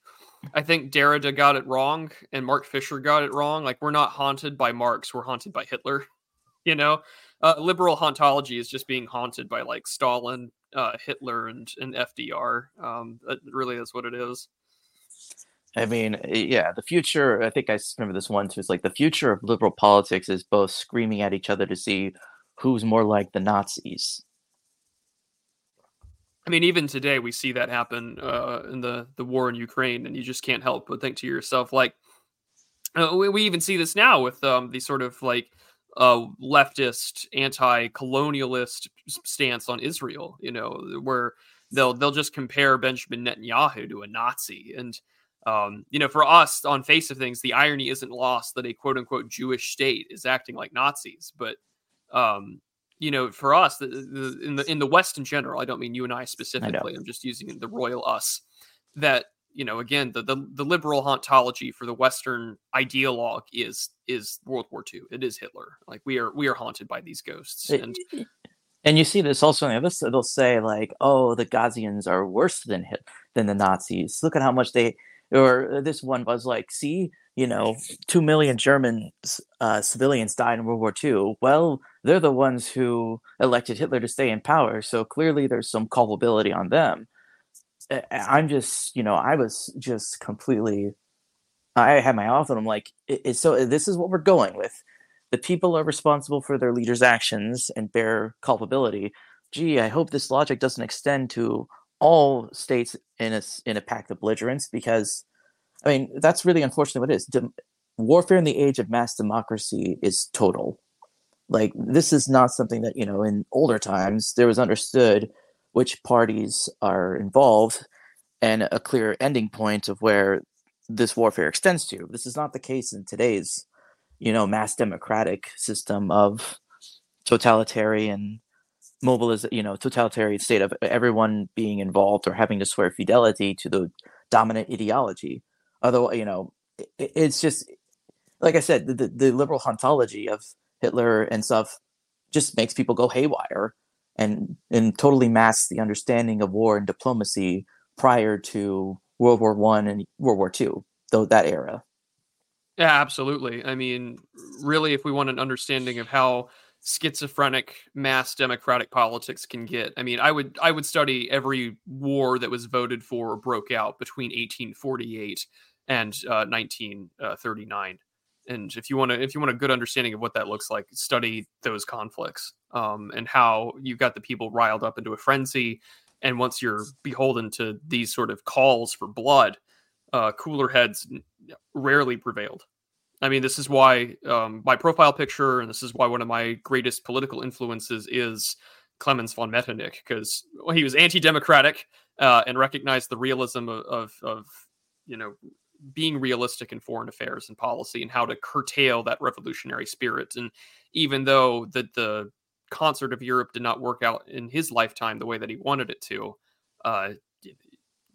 I think Derrida got it wrong and Mark Fisher got it wrong. Like we're not haunted by Marx, we're haunted by Hitler. You know, uh, liberal hauntology is just being haunted by like Stalin, uh, Hitler, and and FDR. Um, that really is what it is. I mean, yeah, the future. I think I remember this one too. It's like the future of liberal politics is both screaming at each other to see who's more like the Nazis. I mean, even today we see that happen uh, in the the war in Ukraine, and you just can't help but think to yourself, like, uh, we, we, even see this now with um, the sort of like uh, leftist, anti-colonialist stance on Israel. You know, where they'll they'll just compare Benjamin Netanyahu to a Nazi, and um, you know, for us on face of things, the irony isn't lost that a quote unquote Jewish state is acting like Nazis, but um, you know, for us, the, the, in the in the West in general, I don't mean you and I specifically. I I'm just using the royal us. That you know, again, the, the the liberal hauntology for the Western ideologue is is World War II. It is Hitler. Like we are we are haunted by these ghosts. And and you see this also in the other. they'll say like, oh, the Gazians are worse than hit than the Nazis. Look at how much they or this one was like, see, you know, two million German uh, civilians died in World War II. Well, they're the ones who elected Hitler to stay in power, so clearly there's some culpability on them. I'm just, you know, I was just completely. I had my off, and I'm like, so this is what we're going with. The people are responsible for their leaders' actions and bear culpability. Gee, I hope this logic doesn't extend to all states in a in a pact of belligerents because I mean, that's really unfortunately what it is. De- warfare in the age of mass democracy is total. Like, this is not something that, you know, in older times, there was understood which parties are involved and a clear ending point of where this warfare extends to. This is not the case in today's, you know, mass democratic system of totalitarian mobiliz you know totalitarian state of everyone being involved or having to swear fidelity to the dominant ideology Although you know, it, it's just like I said, the, the liberal ontology of Hitler and stuff just makes people go haywire and and totally masks the understanding of war and diplomacy prior to World War One and World War Two, though that era. Yeah, absolutely. I mean, really, if we want an understanding of how schizophrenic mass democratic politics can get, I mean, I would I would study every war that was voted for or broke out between 1848 and uh, 1939. Uh, and if you want to, if you want a good understanding of what that looks like, study those conflicts um, and how you got the people riled up into a frenzy. And once you're beholden to these sort of calls for blood, uh, cooler heads rarely prevailed. I mean, this is why um, my profile picture, and this is why one of my greatest political influences is Clemens von Metternich, because well, he was anti-democratic uh, and recognized the realism of, of, of you know being realistic in foreign affairs and policy and how to curtail that revolutionary spirit. And even though that the concert of Europe did not work out in his lifetime the way that he wanted it to, uh,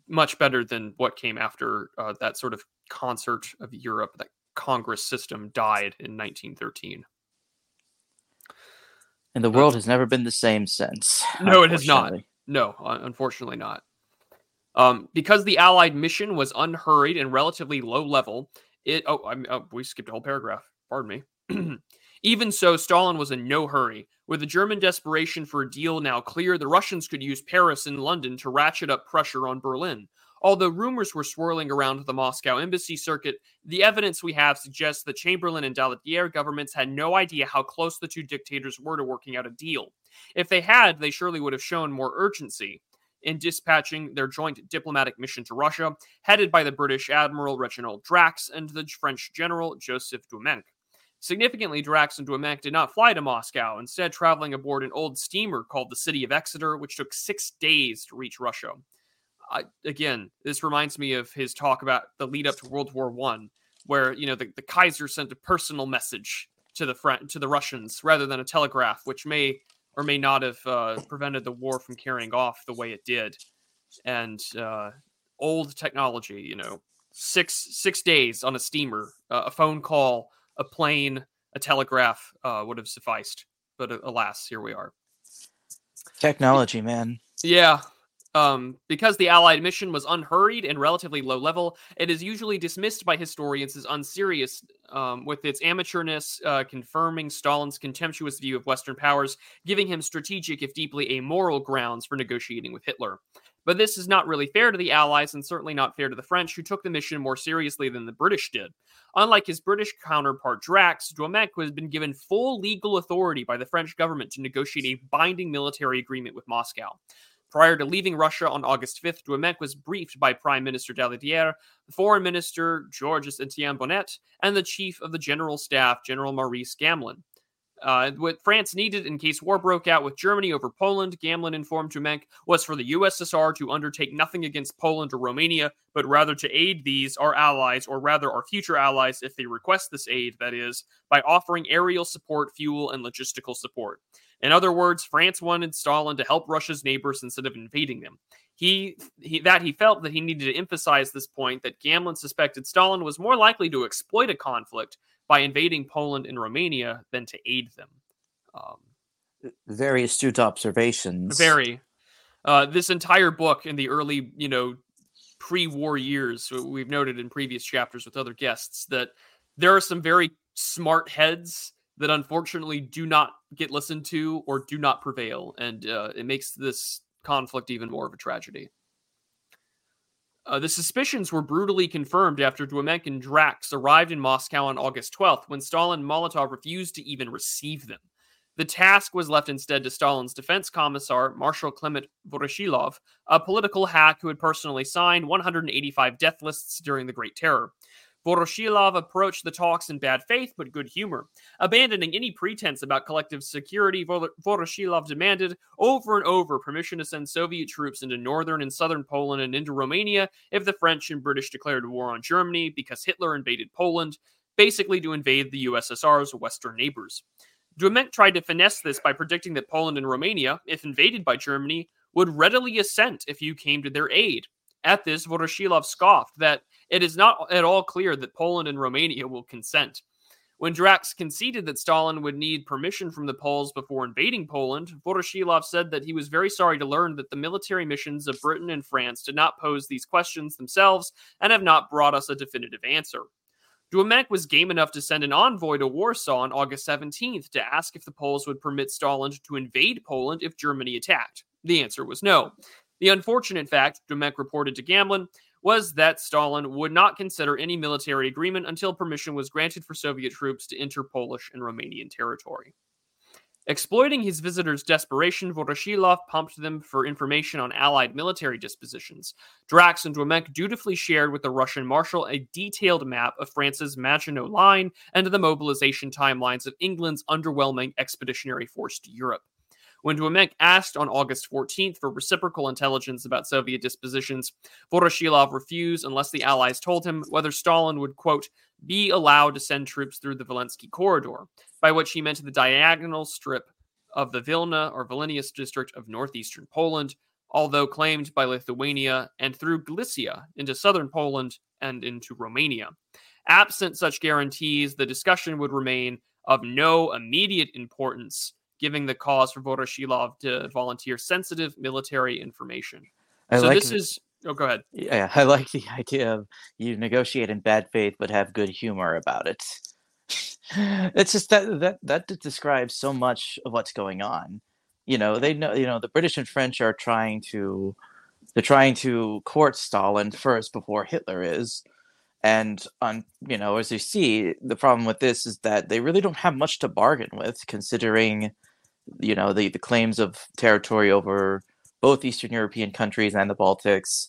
much better than what came after uh, that sort of concert of Europe, that Congress system died in 1913. And the world has never been the same since. No, it has not. No, unfortunately not. Um, because the Allied mission was unhurried and relatively low level, it oh, I, oh we skipped a whole paragraph. Pardon me. Even so, Stalin was in no hurry. With the German desperation for a deal now clear, the Russians could use Paris and London to ratchet up pressure on Berlin. Although rumors were swirling around the Moscow embassy circuit, the evidence we have suggests the Chamberlain and Daladier governments had no idea how close the two dictators were to working out a deal. If they had, they surely would have shown more urgency in dispatching their joint diplomatic mission to Russia, headed by the British Admiral Reginald Drax and the French General Joseph Doumenc. Significantly, Drax and Doumenc did not fly to Moscow, instead, traveling aboard an old steamer called the City of Exeter, which took six days to reach Russia. I, again, this reminds me of his talk about the lead up to World War One, where you know the, the Kaiser sent a personal message to the French to the Russians rather than a telegraph, which may or may not have uh, prevented the war from carrying off the way it did. And uh, old technology, you know, six six days on a steamer, uh, a phone call, a plane, a telegraph uh, would have sufficed. But uh, alas, here we are. Technology, man. Yeah, um, because the Allied mission was unhurried and relatively low level, it is usually dismissed by historians as unserious, um, with its amateurness uh, confirming Stalin's contemptuous view of Western powers, giving him strategic, if deeply amoral, grounds for negotiating with Hitler. But this is not really fair to the Allies and certainly not fair to the French, who took the mission more seriously than the British did. Unlike his British counterpart Drax, Doumenc has been given full legal authority by the French government to negotiate a binding military agreement with Moscow. Prior to leaving Russia on August 5th, Doumenc was briefed by Prime Minister Daladier, the Foreign Minister Georges Etienne Bonnet, and the Chief of the General Staff, General Maurice Gamelin. Uh, what France needed in case war broke out with Germany over Poland, Gamelin informed Doumenc, was for the USSR to undertake nothing against Poland or Romania, but rather to aid these, our allies, or rather our future allies if they request this aid, that is, by offering aerial support, fuel, and logistical support. In other words, France wanted Stalin to help Russia's neighbors instead of invading them. He, he, that he felt that he needed to emphasize this point that Gamelin suspected Stalin was more likely to exploit a conflict by invading Poland and Romania than to aid them. Um, very astute observations. Very. Uh, this entire book in the early, you know, pre-war years, we've noted in previous chapters with other guests that there are some very smart heads that unfortunately do not get listened to or do not prevail, and uh, it makes this conflict even more of a tragedy. Uh, the suspicions were brutally confirmed after Doumenc and Drax arrived in Moscow on August 12th when Stalin and Molotov refused to even receive them. The task was left instead to Stalin's defense commissar, Marshal Clement Voroshilov, a political hack who had personally signed 185 death lists during the Great Terror. Voroshilov approached the talks in bad faith but good humor. Abandoning any pretense about collective security, Voroshilov demanded over and over permission to send Soviet troops into northern and southern Poland and into Romania if the French and British declared war on Germany because Hitler invaded Poland, basically to invade the USSR's western neighbors. Doumenc tried to finesse this by predicting that Poland and Romania, if invaded by Germany, would readily assent if you came to their aid. At this, Voroshilov scoffed that it is not at all clear that Poland and Romania will consent. When Drax conceded that Stalin would need permission from the Poles before invading Poland, Voroshilov said that he was very sorry to learn that the military missions of Britain and France did not pose these questions themselves and have not brought us a definitive answer. Doumenc was game enough to send an envoy to Warsaw on August 17th to ask if the Poles would permit Stalin to invade Poland if Germany attacked. The answer was no. The unfortunate fact, Doumenc reported to Gamelin, was that Stalin would not consider any military agreement until permission was granted for Soviet troops to enter Polish and Romanian territory. Exploiting his visitors' desperation, Voroshilov pumped them for information on Allied military dispositions. Drax and Doumenc dutifully shared with the Russian marshal a detailed map of France's Maginot Line and the mobilization timelines of England's underwhelming expeditionary force to Europe. When Doumenc asked on August 14th for reciprocal intelligence about Soviet dispositions, Voroshilov refused unless the Allies told him whether Stalin would, quote, be allowed to send troops through the Volhynsky Corridor, by which he meant the diagonal strip of the Vilna or Vilnius district of northeastern Poland, although claimed by Lithuania, and through Galicia into southern Poland and into Romania. Absent such guarantees, the discussion would remain of no immediate importance giving the cause for Voroshilov to volunteer sensitive military information. I so like this the, is. Oh, go ahead. Yeah, I like the idea of you negotiate in bad faith but have good humor about it. it's just that that that describes so much of what's going on. You know, they know. You know, the British and French are trying to they're trying to court Stalin first before Hitler is. And on you know, as you see, the problem with this is that they really don't have much to bargain with, considering you know the, the claims of territory over both Eastern European countries and the Baltics.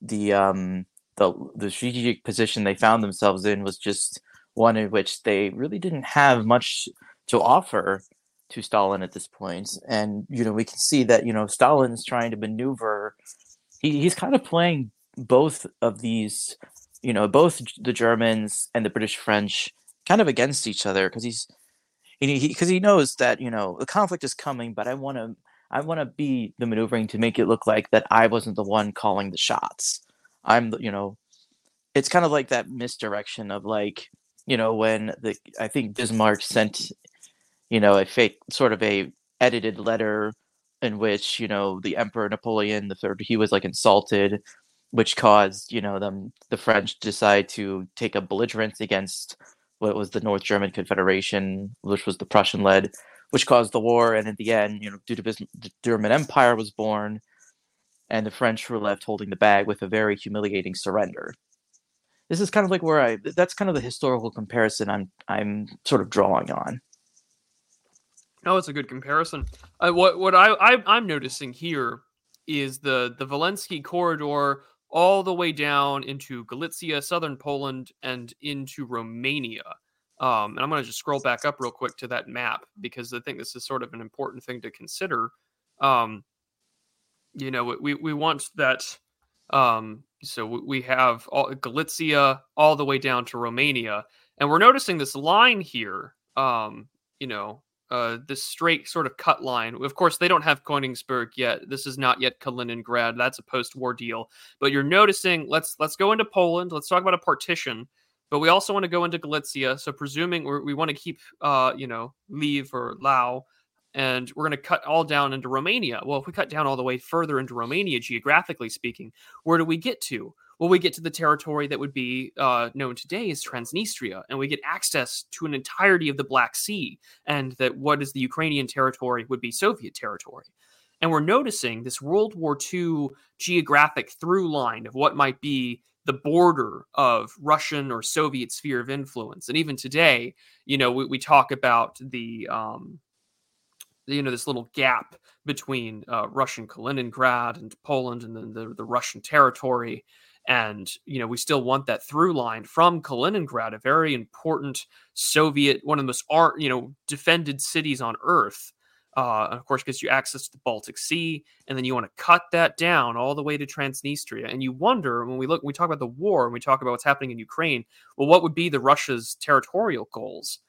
The um the the strategic position they found themselves in was just one in which they really didn't have much to offer to Stalin at this point. And you know we can see that you know Stalin's trying to maneuver. He, he's kind of playing both of these, you know, both the Germans and the British French kind of against each other because he's because he, he, knows that you know the conflict is coming, but I want to I want to be the maneuvering to make it look like that I wasn't the one calling the shots. I'm you know, it's kind of like that misdirection of like you know when the I think Bismarck sent you know a fake sort of a edited letter in which you know the Emperor Napoleon the third he was like insulted, which caused you know them the French decide to take a belligerence against what was the North German Confederation, which was the Prussian led, which caused the war. And in the end, you know, due to the German Empire was born, and the French were left holding the bag with a very humiliating surrender. This is kind of like where I that's kind of the historical comparison I'm I'm sort of drawing on. Oh, it's a good comparison. Uh, what what I, I I'm noticing here is the the Volhynsky corridor all the way down into Galicia, southern Poland, and into Romania. Um, and I'm going to just scroll back up real quick to that map because I think this is sort of an important thing to consider. Um, you know, we we want that. Um, so we have all, Galicia all the way down to Romania, and we're noticing this line here. Um, you know, uh, this straight sort of cut line. Of course, they don't have Königsberg yet. This is not yet Kaliningrad. That's a post-war deal. But you're noticing. Let's let's go into Poland. Let's talk about a partition. But we also want to go into Galicia. So presuming we want to keep, uh, you know, Lviv or Lao, and we're going to cut all down into Romania. Well, if we cut down all the way further into Romania, geographically speaking, where do we get to? Well, we get to the territory that would be uh, known today as Transnistria, and we get access to an entirety of the Black Sea, and that what is the Ukrainian territory would be Soviet territory. And we're noticing this World War II geographic through line of what might be the border of Russian or Soviet sphere of influence. And even today, you know, we, we talk about the, um, you know, this little gap between uh, Russian Kaliningrad and Poland and then the, the Russian territory. And, you know, we still want that through line from Kaliningrad, a very important Soviet, one of the most, art, you know, defended cities on earth. Uh, of course, gives you access to the Baltic Sea, and then you want to cut that down all the way to Transnistria. And you wonder when we look, we talk about the war, and we talk about what's happening in Ukraine. Well, what would be the Russia's territorial goals?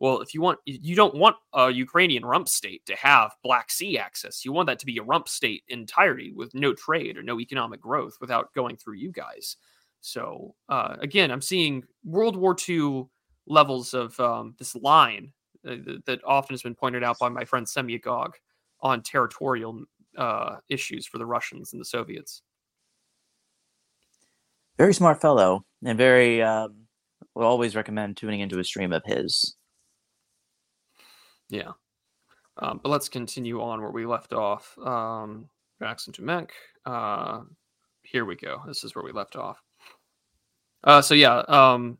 Well, if you want, you don't want a Ukrainian rump state to have Black Sea access. You want that to be a rump state entirety with no trade or no economic growth without going through you guys. So uh, again, I'm seeing World War II levels of um, this line uh, that often has been pointed out by my friend Semyagog on territorial uh, issues for the Russians and the Soviets. Very smart fellow, and very. Um, would always recommend tuning into a stream of his. Yeah. Um, but let's continue on where we left off. Um, Jackson to Mech. Uh, here we go. This is where we left off. Uh, so yeah, um,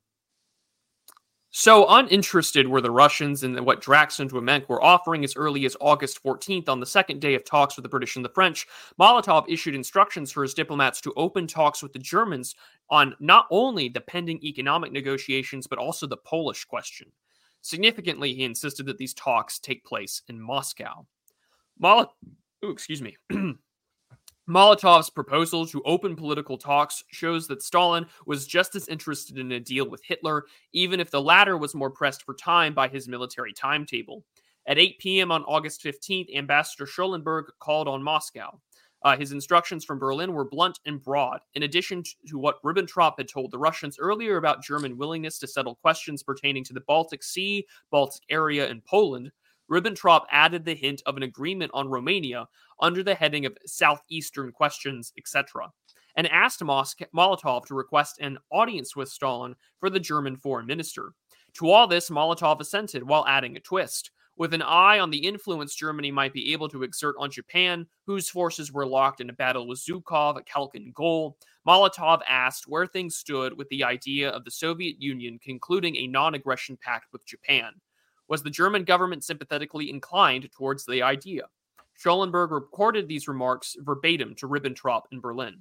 so uninterested were the Russians in what Drax and Doumenc were offering as early as August 14th on the second day of talks with the British and the French. Molotov issued instructions for his diplomats to open talks with the Germans on not only the pending economic negotiations, but also the Polish question. Significantly, he insisted that these talks take place in Moscow. Molotov, excuse me. Molotov's proposal to open political talks shows that Stalin was just as interested in a deal with Hitler, even if the latter was more pressed for time by his military timetable. At 8 p.m. on August 15th, Ambassador Schulenburg called on Moscow. Uh, his instructions from Berlin were blunt and broad. In addition to what Ribbentrop had told the Russians earlier about German willingness to settle questions pertaining to the Baltic Sea, Baltic area, and Poland, Ribbentrop added the hint of an agreement on Romania under the heading of Southeastern questions, etc., and asked Molotov to request an audience with Stalin for the German foreign minister. To all this, Molotov assented while adding a twist. With an eye on the influence Germany might be able to exert on Japan, whose forces were locked in a battle with Zhukov at Khalkhin Gol, Molotov asked where things stood with the idea of the Soviet Union concluding a non aggression pact with Japan was the German government sympathetically inclined towards the idea. Schulenburg recorded these remarks verbatim to Ribbentrop in Berlin.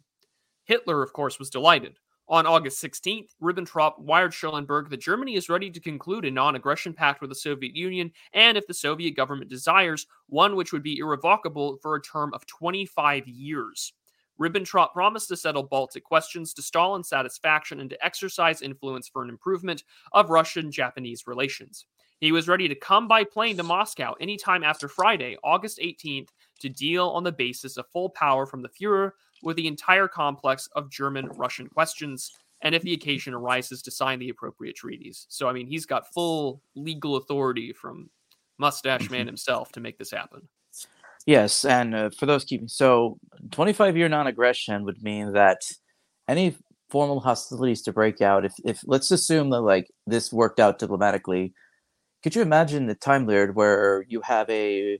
Hitler, of course, was delighted. On August 16th, Ribbentrop wired Schulenburg that Germany is ready to conclude a non aggression pact with the Soviet Union, and if the Soviet government desires, one which would be irrevocable for a term of 25 years. Ribbentrop promised to settle Baltic questions to Stalin's satisfaction and to exercise influence for an improvement of Russian Japanese relations. He was ready to come by plane to Moscow anytime after Friday, August 18th, to deal on the basis of full power from the Fuhrer with the entire complex of German Russian questions, and if the occasion arises, to sign the appropriate treaties. So, I mean, he's got full legal authority from Mustache Man mm-hmm. himself to make this happen. Yes, and uh, for those keeping so 25 year non aggression would mean that any formal hostilities to break out, if, if let's assume that like this worked out diplomatically could you imagine the time period where you have a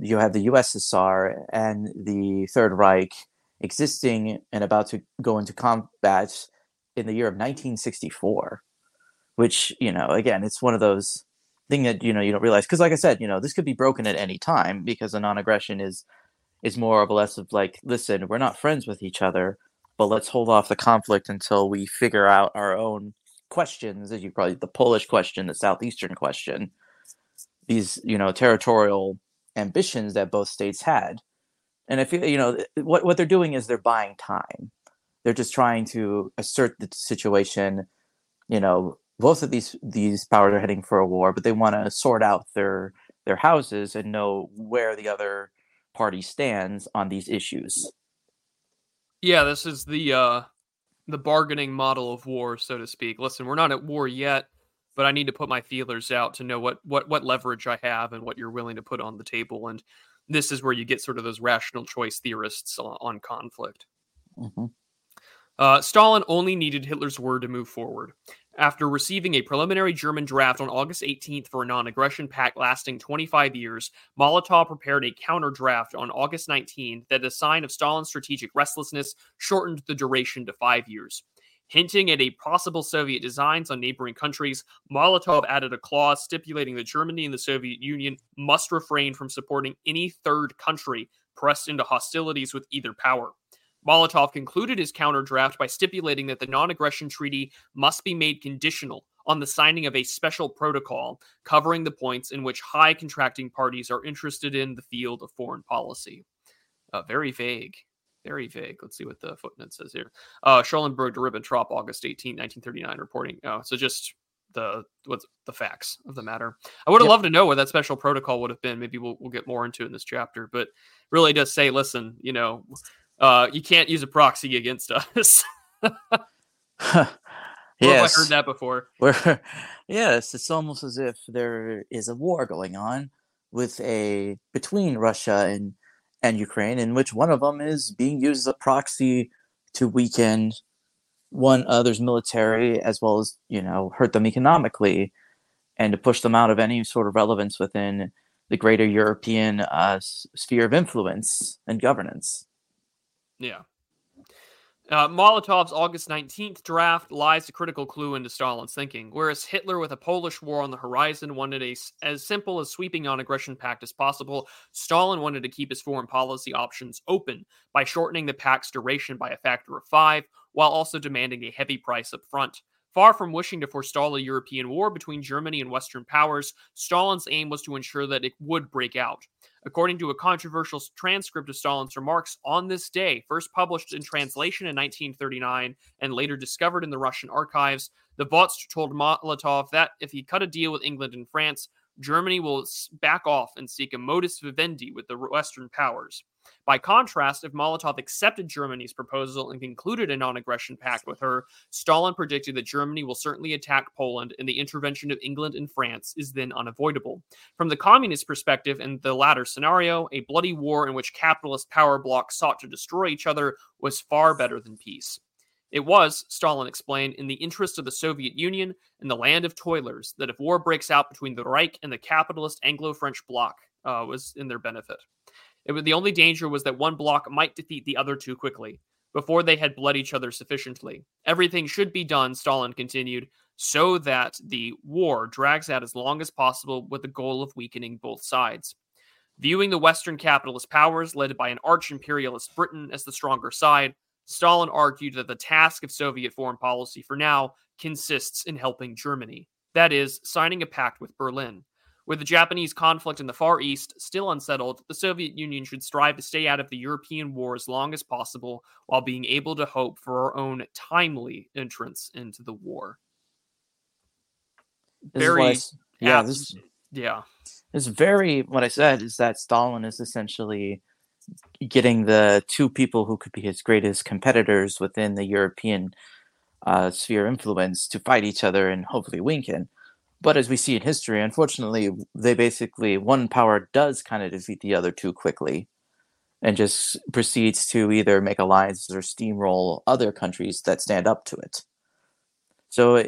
you have the USSR and the Third Reich existing and about to go into combat in the year of 1964, which you know again it's one of those thing that you know you don't realize because like I said you know this could be broken at any time because a non-aggression is is more a less of like, listen, we're not friends with each other, but let's hold off the conflict until we figure out our own questions, as you probably the Polish question, the southeastern question, these you know territorial ambitions that both states had, and if you know what what they're doing is they're buying time. They're just trying to assert the situation. You know, both of these these powers are heading for a war, but they want to sort out their their houses and know where the other party stands on these issues. Yeah, this is the uh the bargaining model of war, so to speak. Listen, we're not at war yet, but I need to put my feelers out to know what what what leverage I have and what you're willing to put on the table. And this is where you get sort of those rational choice theorists on, on conflict. Mm-hmm. Uh, Stalin only needed Hitler's word to move forward. After receiving a preliminary German draft on August 18th for a non aggression pact lasting 25 years, Molotov prepared a counter draft on August 19th that, a sign of Stalin's strategic restlessness, shortened the duration to five years. Hinting at a possible Soviet designs on neighboring countries, Molotov added a clause stipulating that Germany and the Soviet Union must refrain from supporting any third country pressed into hostilities with either power. Molotov concluded his counterdraft by stipulating that the non aggression treaty must be made conditional on the signing of a special protocol covering the points in which high contracting parties are interested in the field of foreign policy. Uh, very vague. Very vague. Let's see what the footnote says here. Uh, Schulenburg to Ribbentrop, August 18, 1939, reporting. Oh, so just the what's the facts of the matter. I would have yep. loved to know what that special protocol would have been. Maybe we'll, we'll get more into in this chapter, but really does say, listen, you know, uh, you can't use a proxy against us. yes. I heard that before. Yes, it's almost as if there is a war going on with a between Russia and and Ukraine, in which one of them is being used as a proxy to weaken one other's military as well as you know hurt them economically, and to push them out of any sort of relevance within the greater European uh, sphere of influence and governance. Yeah. Uh, Molotov's August 19th draft lies a critical clue into Stalin's thinking. Whereas Hitler, with a Polish war on the horizon, wanted a as simple as sweeping non-aggression pact as possible, Stalin wanted to keep his foreign policy options open by shortening the pact's duration by a factor of five, while also demanding a heavy price up front. Far from wishing to forestall a European war between Germany and Western powers, Stalin's aim was to ensure that it would break out. According to a controversial transcript of Stalin's remarks on this day, first published in translation in 1939 and later discovered in the Russian archives, the Vozhd told Molotov that if he cut a deal with England and France, Germany will back off and seek a modus vivendi with the Western powers. By contrast, if Molotov accepted Germany's proposal and concluded a non aggression pact with her, Stalin predicted that Germany will certainly attack Poland and the intervention of England and France is then unavoidable. From the communist perspective, in the latter scenario, a bloody war in which capitalist power blocs sought to destroy each other was far better than peace. It was, Stalin explained, in the interest of the Soviet Union and the land of toilers that if war breaks out between the Reich and the capitalist Anglo French bloc, uh, was in their benefit. It the only danger was that one bloc might defeat the other two quickly, before they had bled each other sufficiently. Everything should be done, Stalin continued, so that the war drags out as long as possible with the goal of weakening both sides. Viewing the Western capitalist powers led by an arch imperialist Britain as the stronger side, Stalin argued that the task of Soviet foreign policy for now consists in helping Germany. That is, signing a pact with Berlin. With the Japanese conflict in the Far East still unsettled, the Soviet Union should strive to stay out of the European war as long as possible while being able to hope for our own timely entrance into the war. This very, yeah, this, yeah. It's very, what I said is that Stalin is essentially getting the two people who could be his greatest competitors within the European uh, sphere influence to fight each other and hopefully weaken. But as we see in history, unfortunately, they basically one power does kind of defeat the other too quickly and just proceeds to either make alliances or steamroll other countries that stand up to it. So,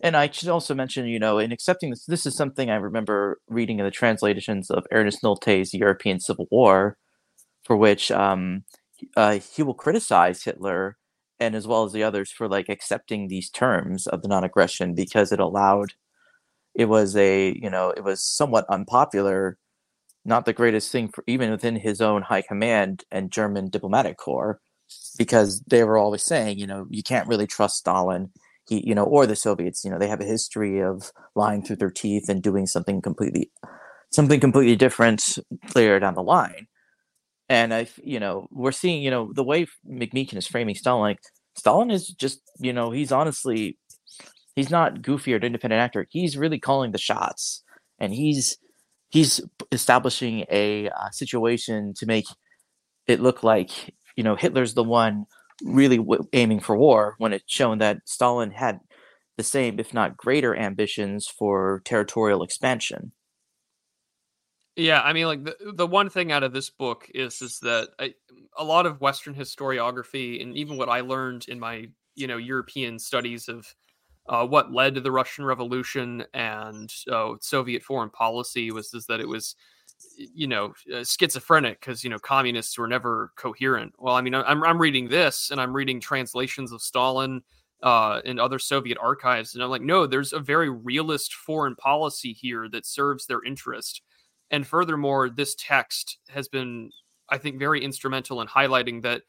and I should also mention, you know, in accepting this, this is something I remember reading in the translations of Ernest Nolte's European Civil War, for which um, uh, he will criticize Hitler and as well as the others for like accepting these terms of the non-aggression because it allowed it was a you know it was somewhat unpopular not the greatest thing for even within his own high command and German diplomatic corps, because they were always saying, you know, you can't really trust Stalin. He, you know, or the Soviets, you know, they have a history of lying through their teeth and doing something completely, something completely different later down the line. And I, you know, we're seeing, you know, the way McMeekin is framing Stalin, like Stalin is just, you know, he's honestly, he's not goofy or an independent actor. He's really calling the shots, and he's he's establishing a uh, situation to make it look like you know Hitler's the one really w- aiming for war when it's shown that Stalin had the same, if not greater, ambitions for territorial expansion. Yeah, I mean, like the the one thing out of this book is is that I, a lot of Western historiography and even what I learned in my you know European studies of uh, what led to the Russian Revolution and uh, Soviet foreign policy was is that it was you know uh, schizophrenic because you know communists were never coherent. Well, I mean, I'm I'm reading this and I'm reading translations of Stalin uh, and other Soviet archives, and I'm like, no, there's a very realist foreign policy here that serves their interest. And furthermore, this text has been, I think, very instrumental in highlighting that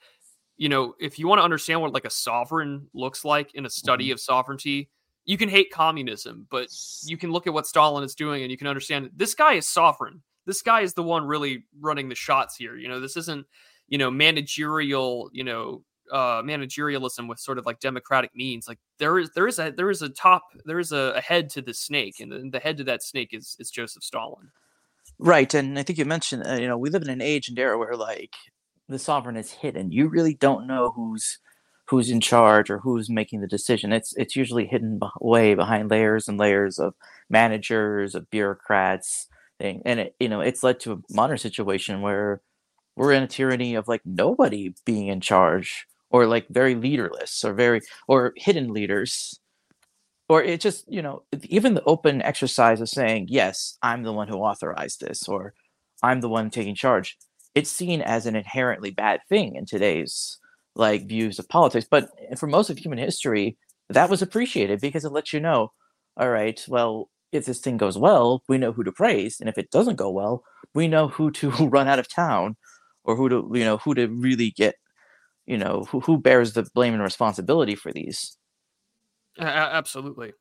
you know, if you want to understand what like a sovereign looks like in a study mm-hmm. of sovereignty, you can hate communism, but you can look at what Stalin is doing and you can understand this guy is sovereign. This guy is the one really running the shots here. You know, this isn't, you know, managerial, you know, uh managerialism with sort of like democratic means like there is there is a there is a top there is a, a head to the snake and the, the head to that snake is is joseph stalin right and i think you mentioned uh, you know we live in an age and era where like the sovereign is hidden. You really don't know who's who's in charge or who's making the decision. It's it's usually hidden away behind layers and layers of managers, of bureaucrats, thing. and it, you know it's led to a modern situation where we're in a tyranny of like nobody being in charge or like very leaderless or very or hidden leaders or it just you know even the open exercise of saying yes i'm the one who authorized this or i'm the one taking charge it's seen as an inherently bad thing in today's like views of politics. But for most of human history, that was appreciated because it lets you know, all right, well, if this thing goes well, we know who to praise, and if it doesn't go well, we know who to run out of town, or who to you know who to really get, you know, who who bears the blame and responsibility for these. Uh, absolutely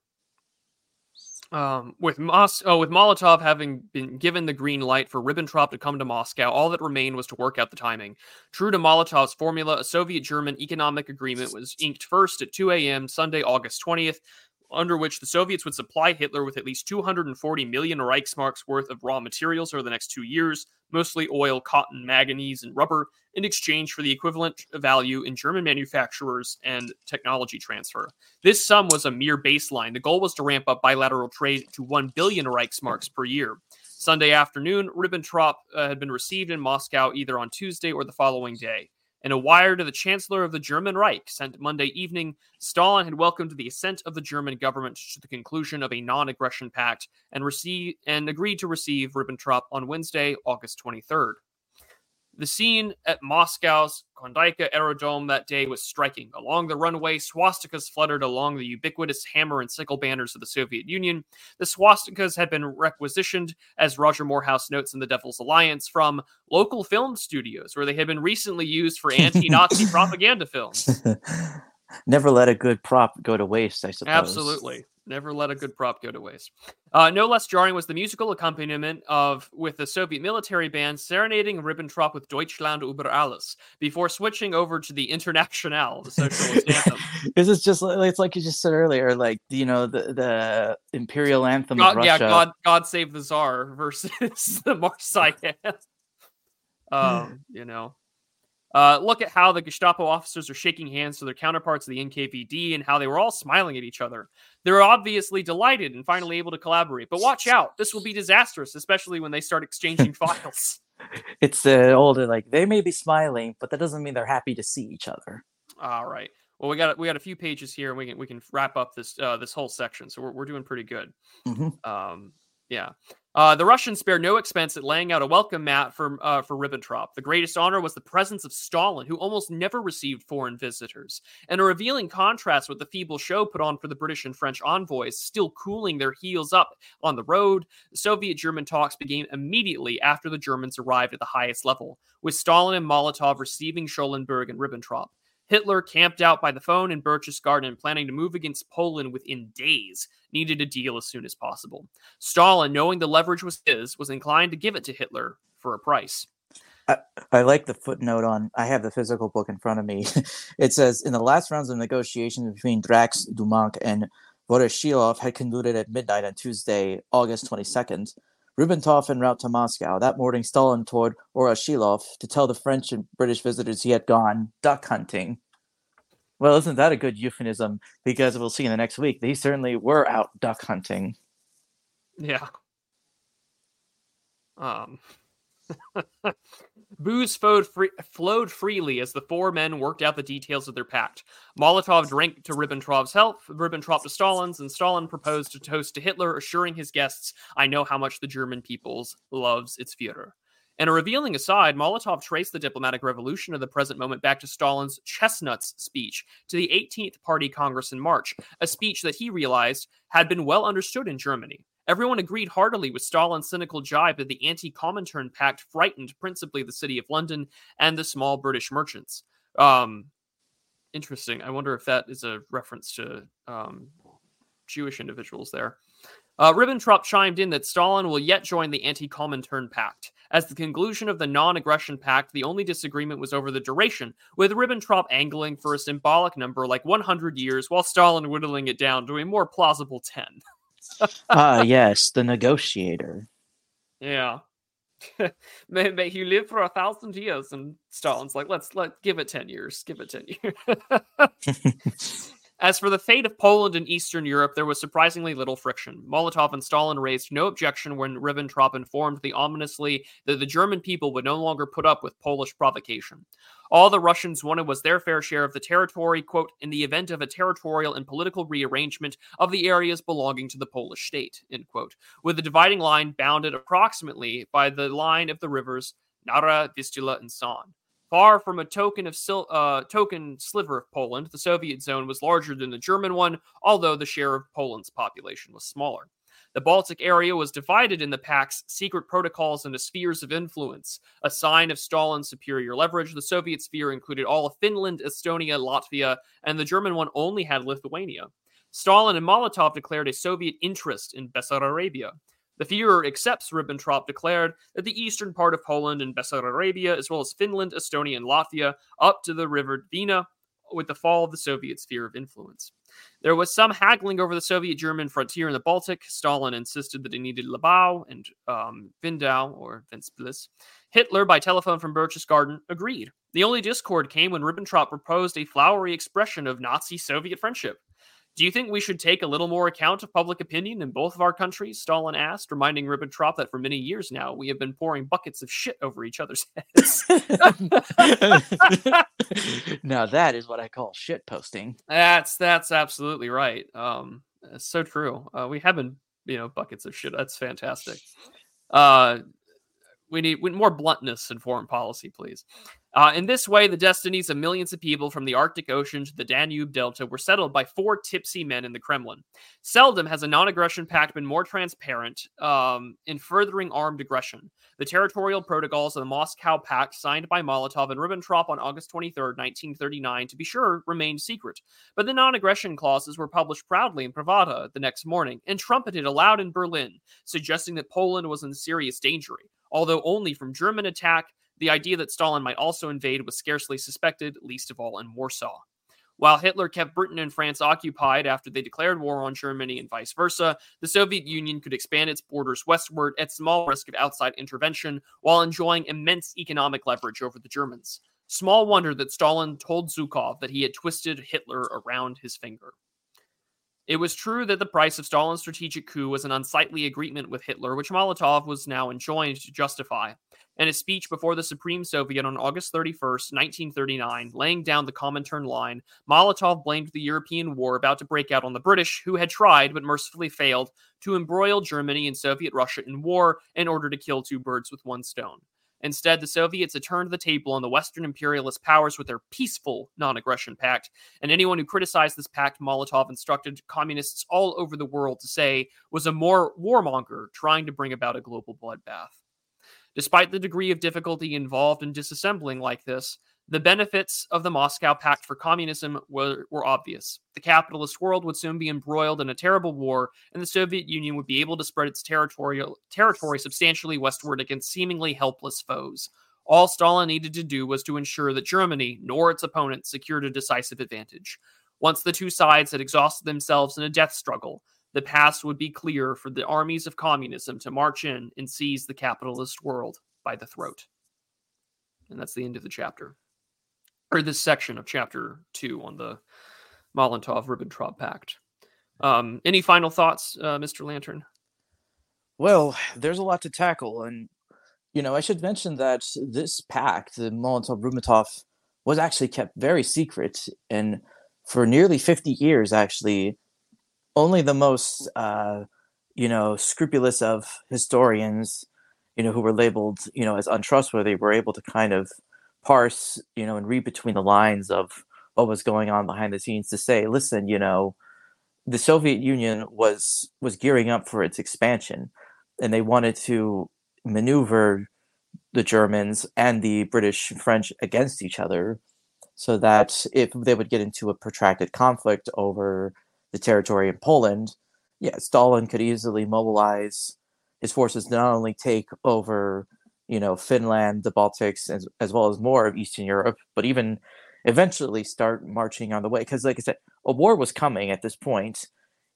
um, with Mos- oh, with Molotov having been given the green light for Ribbentrop to come to Moscow, all that remained was to work out the timing. True to Molotov's formula, a Soviet-German economic agreement was inked first at 2 a.m. Sunday, August 20th, under which the Soviets would supply Hitler with at least 240 million Reichsmarks worth of raw materials over the next two years, mostly oil, cotton, manganese, and rubber, in exchange for the equivalent value in German manufacturers and technology transfer. This sum was a mere baseline. The goal was to ramp up bilateral trade to 1 billion Reichsmarks per year. Sunday afternoon, Ribbentrop uh, had been received in Moscow either on Tuesday or the following day. In a wire to the Chancellor of the German Reich sent Monday evening, Stalin had welcomed the assent of the German government to the conclusion of a non-aggression pact and receive and agreed to receive Ribbentrop on Wednesday, August 23rd. The scene at Moscow's Khodynka Aerodrome that day was striking. Along the runway, swastikas fluttered along the ubiquitous hammer and sickle banners of the Soviet Union. The swastikas had been requisitioned, as Roger Moorhouse notes in The Devil's Alliance, from local film studios, where they had been recently used for anti Nazi propaganda films. Never let a good prop go to waste, I suppose. Absolutely. Never let a good prop go to waste. Uh, no less jarring was the musical accompaniment of with the Soviet military band serenading Ribbentrop with Deutschland über alles before switching over to the Internationale, the socialist anthem. This is just it's like you just said earlier, like you know the the imperial anthem God, of Russia. Yeah, God, God save the Tsar versus the Marseillaise. um, you know, uh, look at how the Gestapo officers are shaking hands to their counterparts of the NKVD and how they were all smiling at each other. They're obviously delighted and finally able to collaborate. But watch out, this will be disastrous, especially when they start exchanging files. It's the uh, older like they may be smiling, but that doesn't mean they're happy to see each other. All right. Well, we got we got a few pages here, and we can we can wrap up this uh, this whole section. So we're we're doing pretty good. Mm-hmm. Um, yeah. Uh, the Russians spared no expense at laying out a welcome mat for uh, for Ribbentrop. The greatest honor was the presence of Stalin, who almost never received foreign visitors, and a revealing contrast with the feeble show put on for the British and French envoys, still cooling their heels up on the road. Soviet-German talks began immediately after the Germans arrived at the highest level, with Stalin and Molotov receiving Schulenburg and Ribbentrop. Hitler, camped out by the phone in Berchtesgaden, planning to move against Poland within days, needed a deal as soon as possible. Stalin, knowing the leverage was his, was inclined to give it to Hitler for a price. I, I, like the footnote on. I have the physical book in front of me. it says in the last rounds of negotiations between Drax, Doumenc, and Voroshilov had concluded at midnight on Tuesday, August 22nd. Ribbentrop en route to Moscow. That morning, Stalin toured Voroshilov to tell the French and British visitors he had gone duck hunting. Well, isn't that a good euphemism? Because we'll see in the next week, they certainly were out duck hunting. Yeah. Um. Booze flowed, free- flowed, freely as the four men worked out the details of their pact. Molotov drank to Ribbentrop's health, Ribbentrop to Stalin's, and Stalin proposed to toast to Hitler, assuring his guests, I know how much the German peoples loves its Führer. In a revealing aside, Molotov traced the diplomatic revolution of the present moment back to Stalin's Chestnuts speech to the 18th Party Congress in March, a speech that he realized had been well understood in Germany. Everyone agreed heartily with Stalin's cynical jibe that the anti Comintern Pact frightened principally the city of London and the small British merchants. Um, interesting. I wonder if that is a reference to um, Jewish individuals there. Uh, Ribbentrop chimed in that Stalin will yet join the anti Comintern Pact. As the conclusion of the non aggression pact, the only disagreement was over the duration, with Ribbentrop angling for a symbolic number like 100 years, while Stalin whittling it down to a more plausible 10. ah, yes, the negotiator. Yeah. may, may he live for a thousand years. And Stalin's like, let's let give it ten years. Give it ten years. As for the fate of Poland and Eastern Europe, there was surprisingly little friction. Molotov and Stalin raised no objection when Ribbentrop informed the ominously that the German people would no longer put up with Polish provocation. All the Russians wanted was their fair share of the territory, quote, in the event of a territorial and political rearrangement of the areas belonging to the Polish state, end quote, with the dividing line bounded approximately by the line of the rivers Narew, Vistula, and San. Far from a token of sil- uh, token sliver of Poland, the Soviet zone was larger than the German one, although the share of Poland's population was smaller. The Baltic area was divided in the Pact's secret protocols into spheres of influence, a sign of Stalin's superior leverage. The Soviet sphere included all of Finland, Estonia, Latvia, and the German one only had Lithuania. Stalin and Molotov declared a Soviet interest in Bessarabia. The Fuhrer accepts Ribbentrop declared that the eastern part of Poland and Bessarabia, as well as Finland, Estonia, and Latvia, up to the river Dwina, with the fall of the Soviet sphere of influence. There was some haggling over the Soviet German frontier in the Baltic. Stalin insisted that he needed Libau and um, Windau, or Ventspils. Hitler, by telephone from Berchtesgaden, agreed. The only discord came when Ribbentrop proposed a flowery expression of Nazi Soviet friendship. Do you think we should take a little more account of public opinion in both of our countries? Stalin asked, reminding Ribbentrop that for many years now we have been pouring buckets of shit over each other's heads. now that is what I call shit posting. That's that's absolutely right. Um, so true. Uh, we have been, you know, buckets of shit. That's fantastic. Uh, we need, more bluntness in foreign policy, please. Uh, in this way, the destinies of millions of people from the Arctic Ocean to the Danube Delta were settled by four tipsy men in the Kremlin. Seldom has a non aggression pact been more transparent um, in furthering armed aggression. The territorial protocols of the Moscow Pact, signed by Molotov and Ribbentrop on August 23, 1939, to be sure, remained secret. But the non aggression clauses were published proudly in Pravda the next morning and trumpeted aloud in Berlin, suggesting that Poland was in serious danger, although only from German attack the idea that Stalin might also invade was scarcely suspected, least of all in Warsaw. While Hitler kept Britain and France occupied after they declared war on Germany and vice versa, the Soviet Union could expand its borders westward at small risk of outside intervention while enjoying immense economic leverage over the Germans. Small wonder that Stalin told Zhukov that he had twisted Hitler around his finger. It was true that the price of Stalin's strategic coup was an unsightly agreement with Hitler, which Molotov was now enjoined to justify. In a speech before the Supreme Soviet on August 31st, 1939, laying down the Comintern line, Molotov blamed the European war about to break out on the British, who had tried but mercifully failed to embroil Germany and Soviet Russia in war in order to kill two birds with one stone. Instead, the Soviets had turned the table on the Western imperialist powers with their peaceful non aggression pact, and anyone who criticized this pact, Molotov instructed communists all over the world to say was a more warmonger trying to bring about a global bloodbath. Despite the degree of difficulty involved in disassembling like this, the benefits of the Moscow Pact for Communism were, were, obvious. The capitalist world would soon be embroiled in a terrible war, and the Soviet Union would be able to spread its territorial territory substantially westward against seemingly helpless foes. All Stalin needed to do was to ensure that Germany, nor its opponents, secured a decisive advantage. Once the two sides had exhausted themselves in a death struggle, the path would be clear for the armies of communism to march in and seize the capitalist world by the throat. And that's the end of the chapter, or this section of chapter two on the Molotov Ribbentrop Pact. Um, any final thoughts, uh, Mr. Lantern? Well, there's a lot to tackle, and you know I should mention that this pact, the Molotov Ribbentrop, was actually kept very secret, and for nearly 50 years, actually, only the most uh, you know scrupulous of historians you know who were labeled you know as untrustworthy were able to kind of parse you know and read between the lines of what was going on behind the scenes to say listen you know the soviet union was was gearing up for its expansion and they wanted to maneuver the germans and the british and french against each other so that if they would get into a protracted conflict over the territory in Poland, yeah, Stalin could easily mobilize his forces to not only take over, you know, Finland, the Baltics, as, as well as more of Eastern Europe, but even eventually start marching on the way. Because, like I said, a war was coming at this point.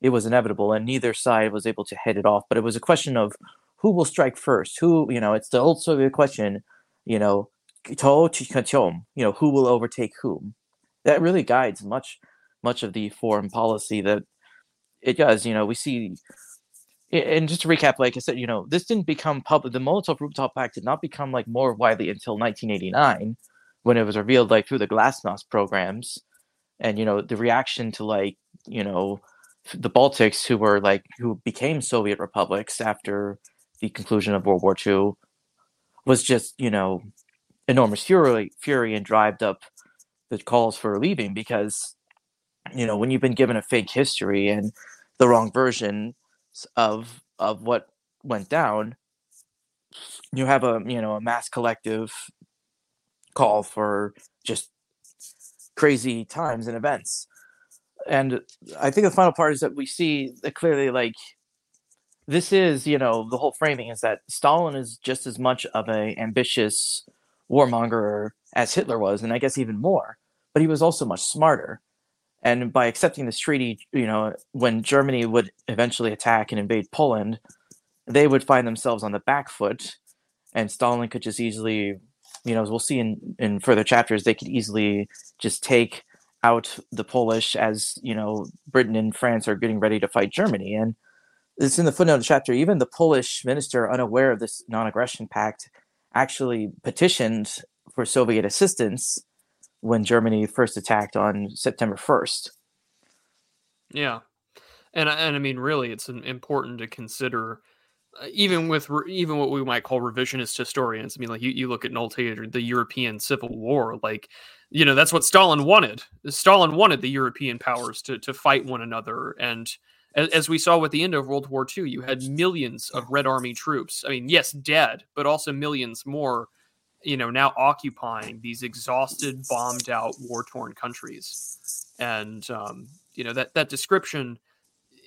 It was inevitable, and neither side was able to head it off. But it was a question of who will strike first. Who, you know, it's the old Soviet question, you know, you know, who will overtake whom. That really guides much much of the foreign policy that it does. You know, we see, and just to recap, like I said, you know, this didn't become public. The Molotov-Ribbentrop Pact did not become like more widely until 1989, when it was revealed like through the Glasnost programs, and you know the reaction to like you know the Baltics who were like who became Soviet republics after the conclusion of World War II was just you know enormous fury fury and drived up the calls for leaving because you know when you've been given a fake history and the wrong version of of what went down you have a you know a mass collective call for just crazy times and events. And i think the final part is that we see that clearly like this is you know the whole framing is that stalin is just as much of a ambitious warmonger as hitler was and i guess even more but he was also much smarter and by accepting this treaty, you know, when Germany would eventually attack and invade Poland, they would find themselves on the back foot, and Stalin could just easily, you know, as we'll see in, in further chapters, they could easily just take out the Polish as, you know, Britain and France are getting ready to fight Germany. And it's in the footnote of the chapter, even the Polish minister, unaware of this non aggression pact, actually petitioned for Soviet assistance when Germany first attacked on September 1st. Yeah. And and I mean really it's important to consider uh, even with even what we might call revisionist historians. I mean like you, you look at Nolte or the European Civil War like you know that's what Stalin wanted. Stalin wanted the European powers to to fight one another and as, as we saw with the end of World War II, you had millions of Red Army troops. I mean, yes, dead, but also millions more you know now occupying these exhausted bombed out war torn countries. And um, you know that that description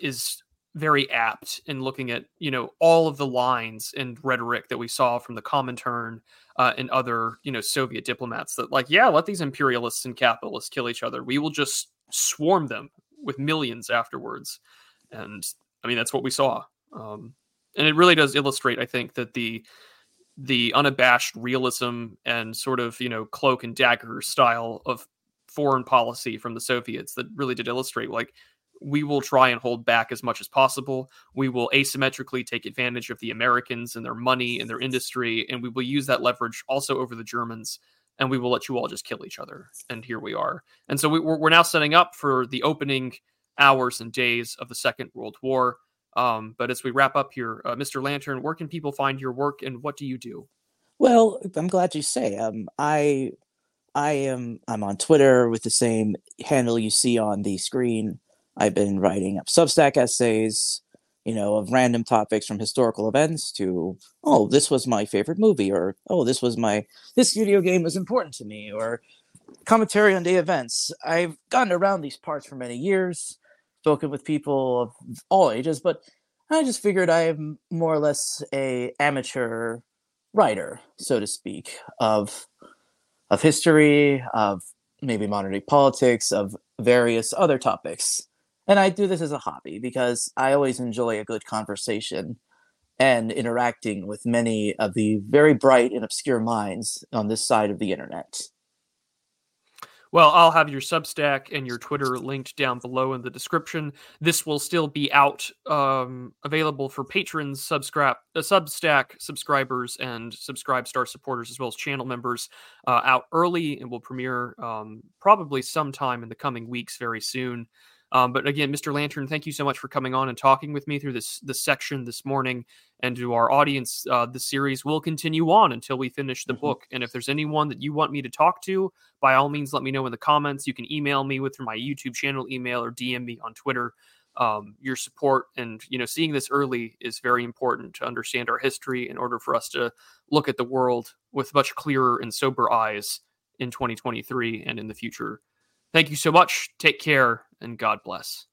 is very apt in looking at you know all of the lines and rhetoric that we saw from the Comintern uh, and other you know Soviet diplomats that like yeah let these imperialists and capitalists kill each other. We will just swarm them with millions afterwards. And I mean that's what we saw. Um, and it really does illustrate I think that the the unabashed realism and sort of you know cloak and dagger style of foreign policy from the Soviets that really did illustrate like we will try and hold back as much as possible. We will asymmetrically take advantage of the Americans and their money and their industry, and we will use that leverage also over the Germans. And we will let you all just kill each other. And here we are. And so we, we're now setting up for the opening hours and days of the Second World War. Um, but as we wrap up here, uh, Mr. Lantern, where can people find your work and what do you do? Well, I'm glad you say. Um, I I am I'm on Twitter with the same handle you see on the screen. I've been writing up Substack essays, you know, of random topics from historical events to oh, this was my favorite movie or oh, this was my this video game was important to me or commentary on day events. I've gotten around these parts for many years, spoken with people of all ages, but I just figured I am more or less a amateur writer, so to speak, of of history, of maybe modern day politics, of various other topics. And I do this as a hobby because I always enjoy a good conversation and interacting with many of the very bright and obscure minds on this side of the internet. Well, I'll have your Substack and your Twitter linked down below in the description. This will still be out, um, available for patrons, subscribe, uh, Substack subscribers, and Subscribe Star supporters, as well as channel members, uh, out early and will premiere um, probably sometime in the coming weeks, very soon. Um, but again, Mr. Lantern, thank you so much for coming on and talking with me through this this section this morning. And to our audience, uh, the series will continue on until we finish the mm-hmm. book. And if there's anyone that you want me to talk to, by all means, let me know in the comments. You can email me with my YouTube channel email or DM me on Twitter. Um, your support and you know seeing this early is very important to understand our history in order for us to look at the world with much clearer and sober eyes in 2023 and in the future Thank you so much. Take care and God bless.